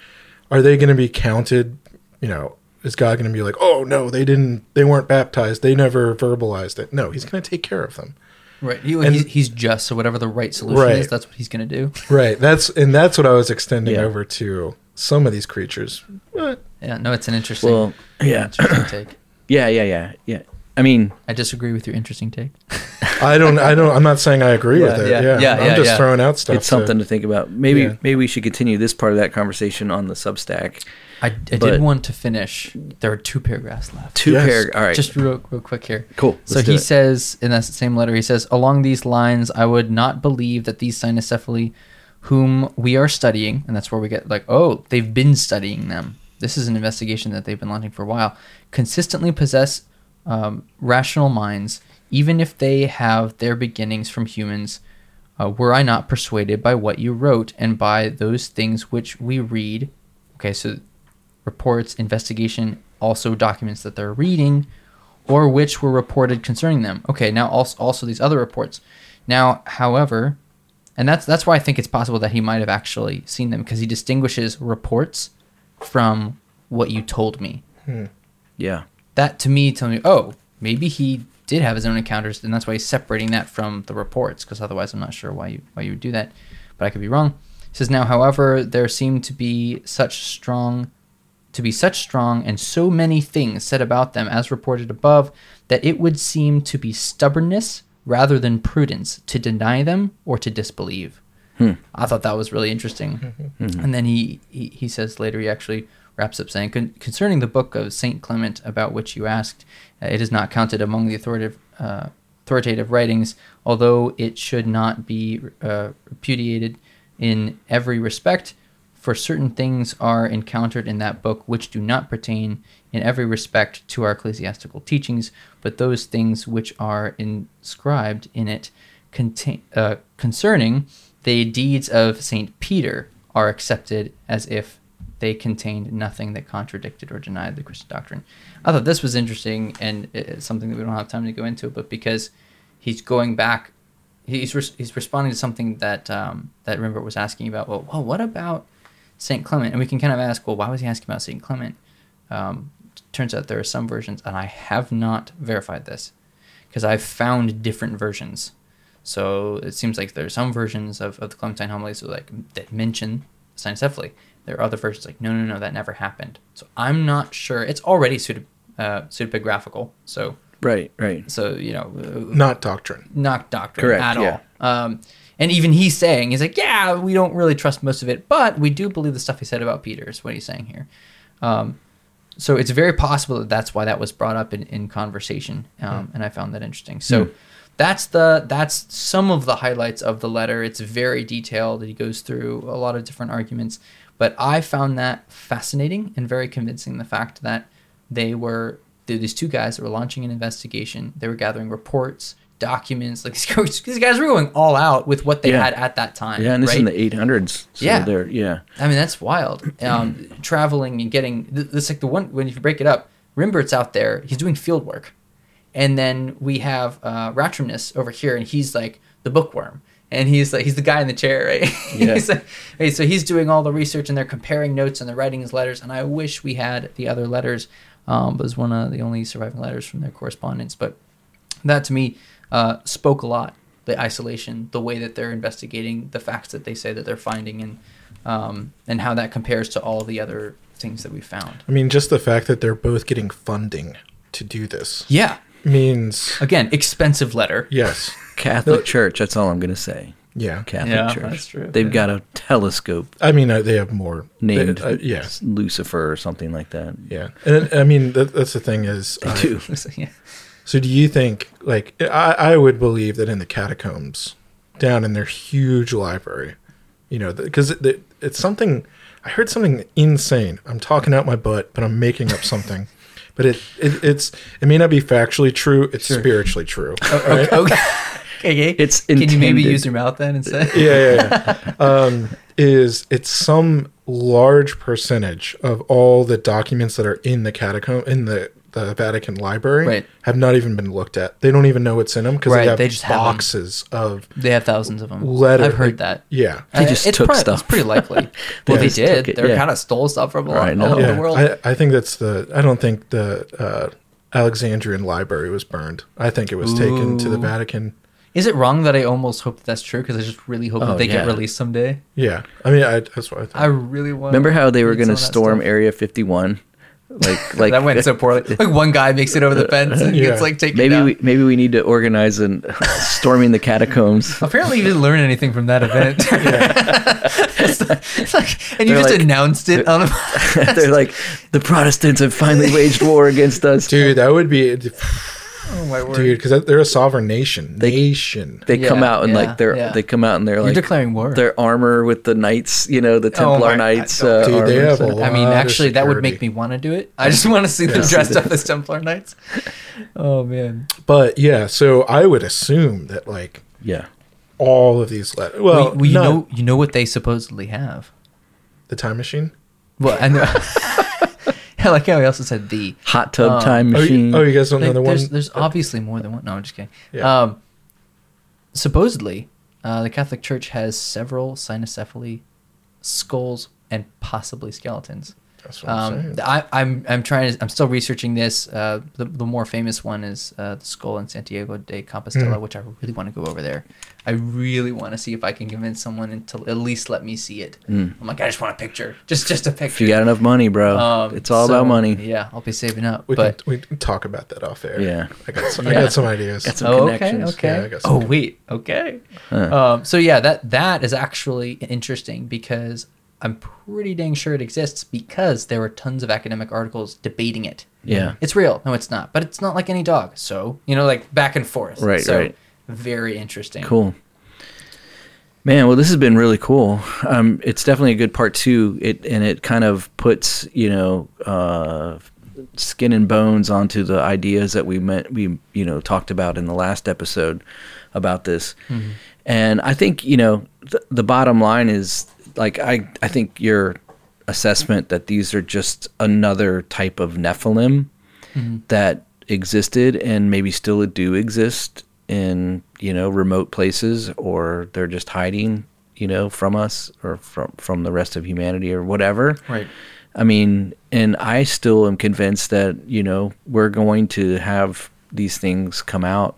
Are they going to be counted? You know, is God going to be like, oh no, they didn't, they weren't baptized, they never verbalized it? No, He's going to take care of them. Right. He, And- he's, he's just so whatever the right solution Right. is, that's what he's going to do. Right. That's and that's what I was extending Yeah. over to some of these creatures. Yeah. No, it's an interesting. Well, (clears throat) yeah. Interesting take. (clears throat) Yeah, yeah, yeah, yeah. I mean, I disagree with your interesting take. (laughs) I don't. I don't. I'm not saying I agree with it. yeah, Yeah. yeah, I'm yeah, just yeah. throwing out stuff. it's something to think about. Maybe, Yeah. maybe we should continue this part of that conversation on the Substack. I, I did want to finish. There are two paragraphs left. Two Yes. pair. All right. Just real, real quick here. Cool. So Let's do he it. says in that same letter, he says, along these lines, I would not believe that these cynocephali, whom we are studying, and that's where we get like, oh, they've been studying them. This is an investigation that they've been launching for a while. Consistently possess um, rational minds, even if they have their beginnings from humans. Uh, were I not persuaded by what you wrote and by those things which we read? Okay, so reports, investigation, also documents that they're reading, or which were reported concerning them. Okay, now also also these other reports. Now, however, and that's that's why I think it's possible that he might have actually seen them because he distinguishes reports from what you told me. Hmm. yeah. That to me tells me, oh, maybe he did have his own encounters, and that's why he's separating that from the reports. Because otherwise, I'm not sure why you why you would do that, but I could be wrong. He says now, however, there seem to be such strong to be such strong and so many things said about them as reported above that it would seem to be stubbornness rather than prudence to deny them or to disbelieve. I thought that was really interesting. And then he, he, he says later, he actually wraps up saying, "Con- Concerning the book of St. Clement about which you asked, uh, it is not counted among the authoritative, uh, authoritative writings, although it should not be uh, repudiated in every respect for certain things are encountered in that book which do not pertain in every respect to our ecclesiastical teachings, but those things which are inscribed in it contain, uh, concerning the deeds of Saint Peter are accepted as if they contained nothing that contradicted or denied the Christian doctrine. I thought this was interesting and it's something that we don't have time to go into, but because he's going back he's res- he's responding to something that um, that Rimbert was asking about. Well, well, what about Saint Clement? And we can kind of ask, well, why was he asking about Saint Clement? Um, turns out there are some versions, and I have not verified this because I've found different versions. So it seems like there are some versions of, of the Clementine homilies that, like that mention cynocephali. There are other versions like, no, no, no, that never happened. So I'm not sure. It's already pseudo, uh, pseudepigraphical. So Right. Right. so you know, uh, Not doctrine. not doctrine Correct, at yeah. all. Um, and even he's saying, he's like, yeah, we don't really trust most of it, but we do believe the stuff he said about Peter is what he's saying here. Um, so it's very possible that that's why that was brought up in, in conversation, um, and I found that interesting. So that's the that's some of the highlights of the letter. It's very detailed. He goes through a lot of different arguments, but I found that fascinating and very convincing. The fact that they were these two guys that were launching an investigation. They were gathering reports, documents. Like (laughs) these guys, were going all out with what they Yeah. had at that time. Yeah, and this right? is in the 800s. So Yeah. They're, yeah. I mean, that's wild. Um, (clears throat) traveling and getting th- this like the one when you break it up, Rimbert's out there. He's doing field work, and then we have uh, Ratramnus over here, and he's like the bookworm, and he's like he's the guy in the chair, right? (laughs) Yeah. he's like, hey, so he's doing all the research, and they're comparing notes, and they're writing his letters. And I wish we had the other letters. Um, but it was one of the only surviving letters from their correspondence. But that to me uh, spoke a lot. The isolation, the way that they're investigating the facts that they say that they're finding, and um, and how that compares to all the other things that we found. I mean, just the fact that they're both getting funding to do this Yeah. means Again, expensive letter. yes, Catholic Church, that's all I'm going to say. yeah. Catholic Yeah, Church. that's true. They've Yeah. got a telescope I mean, uh, they have more named They, uh, yeah, Lucifer or something like that. yeah. And I mean, that, that's the thing is, They uh, do. (laughs) (laughs) yeah. So do you think like I, I would believe that in the catacombs down in their huge library, you know, because it, it, it's something I heard something insane. I'm talking out my butt, but I'm making up something. (laughs) But it, it it's it may not be factually true. It's spiritually true. (laughs) right? Okay. okay. It's Can you maybe use your mouth then instead? yeah, yeah, yeah. (laughs) Um, is it's some large percentage of all the documents that are in the catacomb in the the Vatican library Right. have not even been looked at. They don't even know what's in them because Right, they have they just have 'em. boxes of They have thousands of them. letter. I've heard that. Yeah. They just it's took prob- stuff. It's pretty likely. (laughs) well, they just did. took it, They yeah. kind of stole stuff from all, Right, all no. over yeah. the world. I, I think that's the. I don't think the uh, Alexandrian library was burned. I think it was taken to the Ooh. Vatican. Is it wrong that I almost hope that that's true? Because I just really hope Oh, that they yeah. get released someday. Yeah. I mean, I, that's what I think. I really want. Remember how they were read going to some of that storm stuff. Area 51? Like, (laughs) like that went so poorly. (laughs) Like one guy makes it over the fence and Yeah. gets like taken Maybe down. we maybe we need to organize an (laughs) storming the catacombs. Apparently, you didn't learn anything from that event. It's like- it's like- and you They're just like- announced it on a. They're like the Protestants have finally waged war against us. Dude, that would be, oh my word! dude, because they're a sovereign nation. nation. They come out and yeah, like they're yeah. they come out and they're You're like declaring war. their armor with the knights, you know, the Oh Templar my- knights. I Uh, Dude, they have so- a I mean, lot of actually, that would make me want to do it. I just want to see them dressed up as Templar knights. Oh man! But yeah, so I would assume that like yeah. all of these letters. Well, Well, you not know, you know what they supposedly have. the time machine. Well, I know. (laughs) I (laughs) like how he also said the. Hot tub Um, time Oh, you, machine. oh, you guys don't know Like, the there's, one. there's obviously more than one. No, I'm just kidding. Yeah. Um, supposedly, uh, the Catholic Church has several cynocephali skulls and possibly skeletons. That's what I'm Um, saying. I, I'm I'm trying to I'm still researching this. Uh, the the more famous one is uh, the skull in Santiago de Compostela, Mm. which I really want to go over there. I really want to see if I can convince someone to at least let me see it. I'm like, I just want a picture, just just a picture. if picture. you got enough money, bro, Um, it's all so, about money. Yeah, I'll be saving up. we but can we can talk about that off air. Yeah. I got some, I got some ideas. Got some oh, okay, connections. okay. Yeah, I got some oh, con- wait, okay. Huh. Um, so yeah, that that is actually interesting because I'm pretty dang sure it exists because there were tons of academic articles debating it. Yeah. It's real. No, it's not. But it's not like any dog. So, you know, like back and forth. Right, so, right. Very interesting. Cool. Man, well, this has been really cool. Um, it's definitely a good part two. It and it kind of puts you know uh, skin and bones onto the ideas that we met, we you know talked about in the last episode about this. And I think you know th- the bottom line is like I I think your assessment that these are just another type of Nephilim mm-hmm. that existed and maybe still do exist in you know remote places or they're just hiding you know from us or from from the rest of humanity or whatever Right. i mean and i still am convinced that you know we're going to have these things come out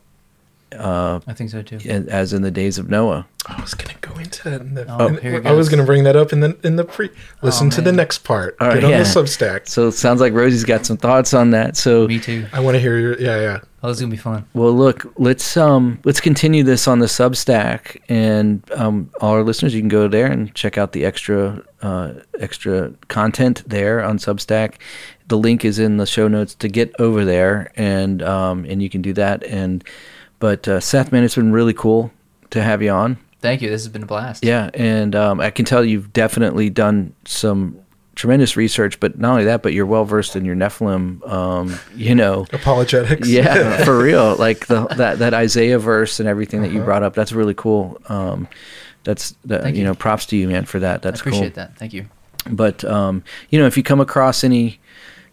I think so too. as in the days of noah I was gonna go into that. In the, Oh, in- here it I was gonna bring that up in the in the pre. Listen to the next part. All right, Get on yeah. the Substack. so it sounds like rosie's got some thoughts on that so Me too. I want to hear your. Yeah, yeah. Oh, this is gonna be fun. Well, look, let's um let's continue this on the Substack, and um all our listeners, you can go there and check out the extra uh extra content there on Substack. The link is in the show notes to get over there, and um and you can do that. And but uh, Seth, man, it's been really cool to have you on. Thank you. This has been a blast. Yeah, and um, I can tell you've definitely done some tremendous research, but not only that, but you're well versed in your Nephilim. Um, you know, (laughs) Apologetics. yeah, (laughs) for real. Like the that that Isaiah verse and everything that you Uh-huh. brought up. That's really cool. Um, that's that, you you. know, props to you, man, for that. I That's appreciate cool. that. Thank you. But um, you know, if you come across any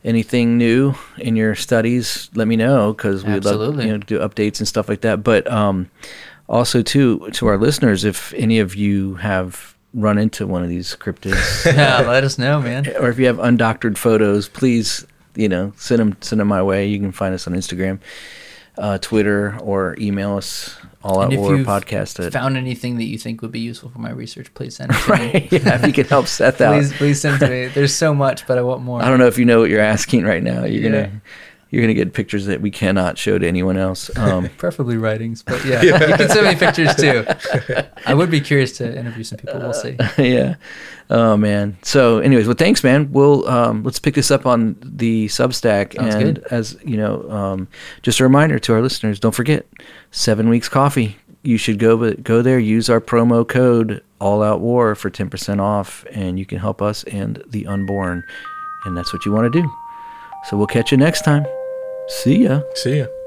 anything new in your studies, let me know because we'd love you know to do updates and stuff like that. But um, also too to our listeners, if any of you have run into one of these cryptids, (laughs) Yeah, let us know, man. or if you have undoctored photos, please you know send them send them my way. You can find us on Instagram, uh, Twitter, or email us all And out war podcast at found anything that you think would be useful for my research, please send it to (laughs) me. right. Yeah, if you can help set that. (laughs) Please, please send it to me. There's so much, but I want more. I don't know if you know what you're asking right now. You're Yeah. gonna you're gonna get pictures that we cannot show to anyone else. Um, (laughs) Preferably writings, but yeah, (laughs) you can send me pictures too. I would be curious to interview some people. We'll see. (laughs) yeah. Oh man. So, anyways, well, thanks, man. We'll um, let's pick this up on the Substack, Sounds and good. as you know, um, just a reminder to our listeners: don't forget, seven weeks coffee. You should go, but go there. Use our promo code All Out War for ten percent off, and you can help us and the unborn, and that's what you want to do. So we'll catch you next time. See ya. See ya.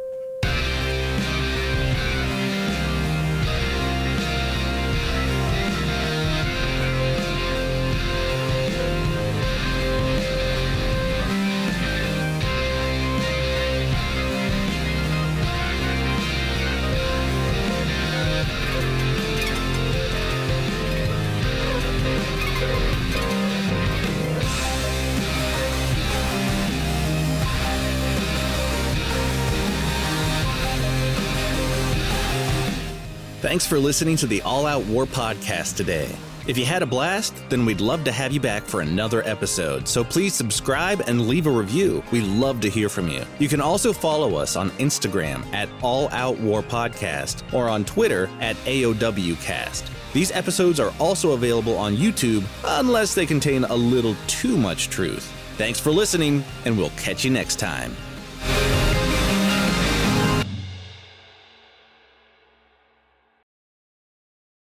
Thanks for listening to the All Out War podcast today. If you had a blast, then we'd love to have you back for another episode. So please subscribe and leave a review. We love to hear from you. You can also follow us on Instagram at All Out War Podcast or on Twitter at AOWcast. These episodes are also available on YouTube unless they contain a little too much truth. Thanks for listening, and we'll catch you next time.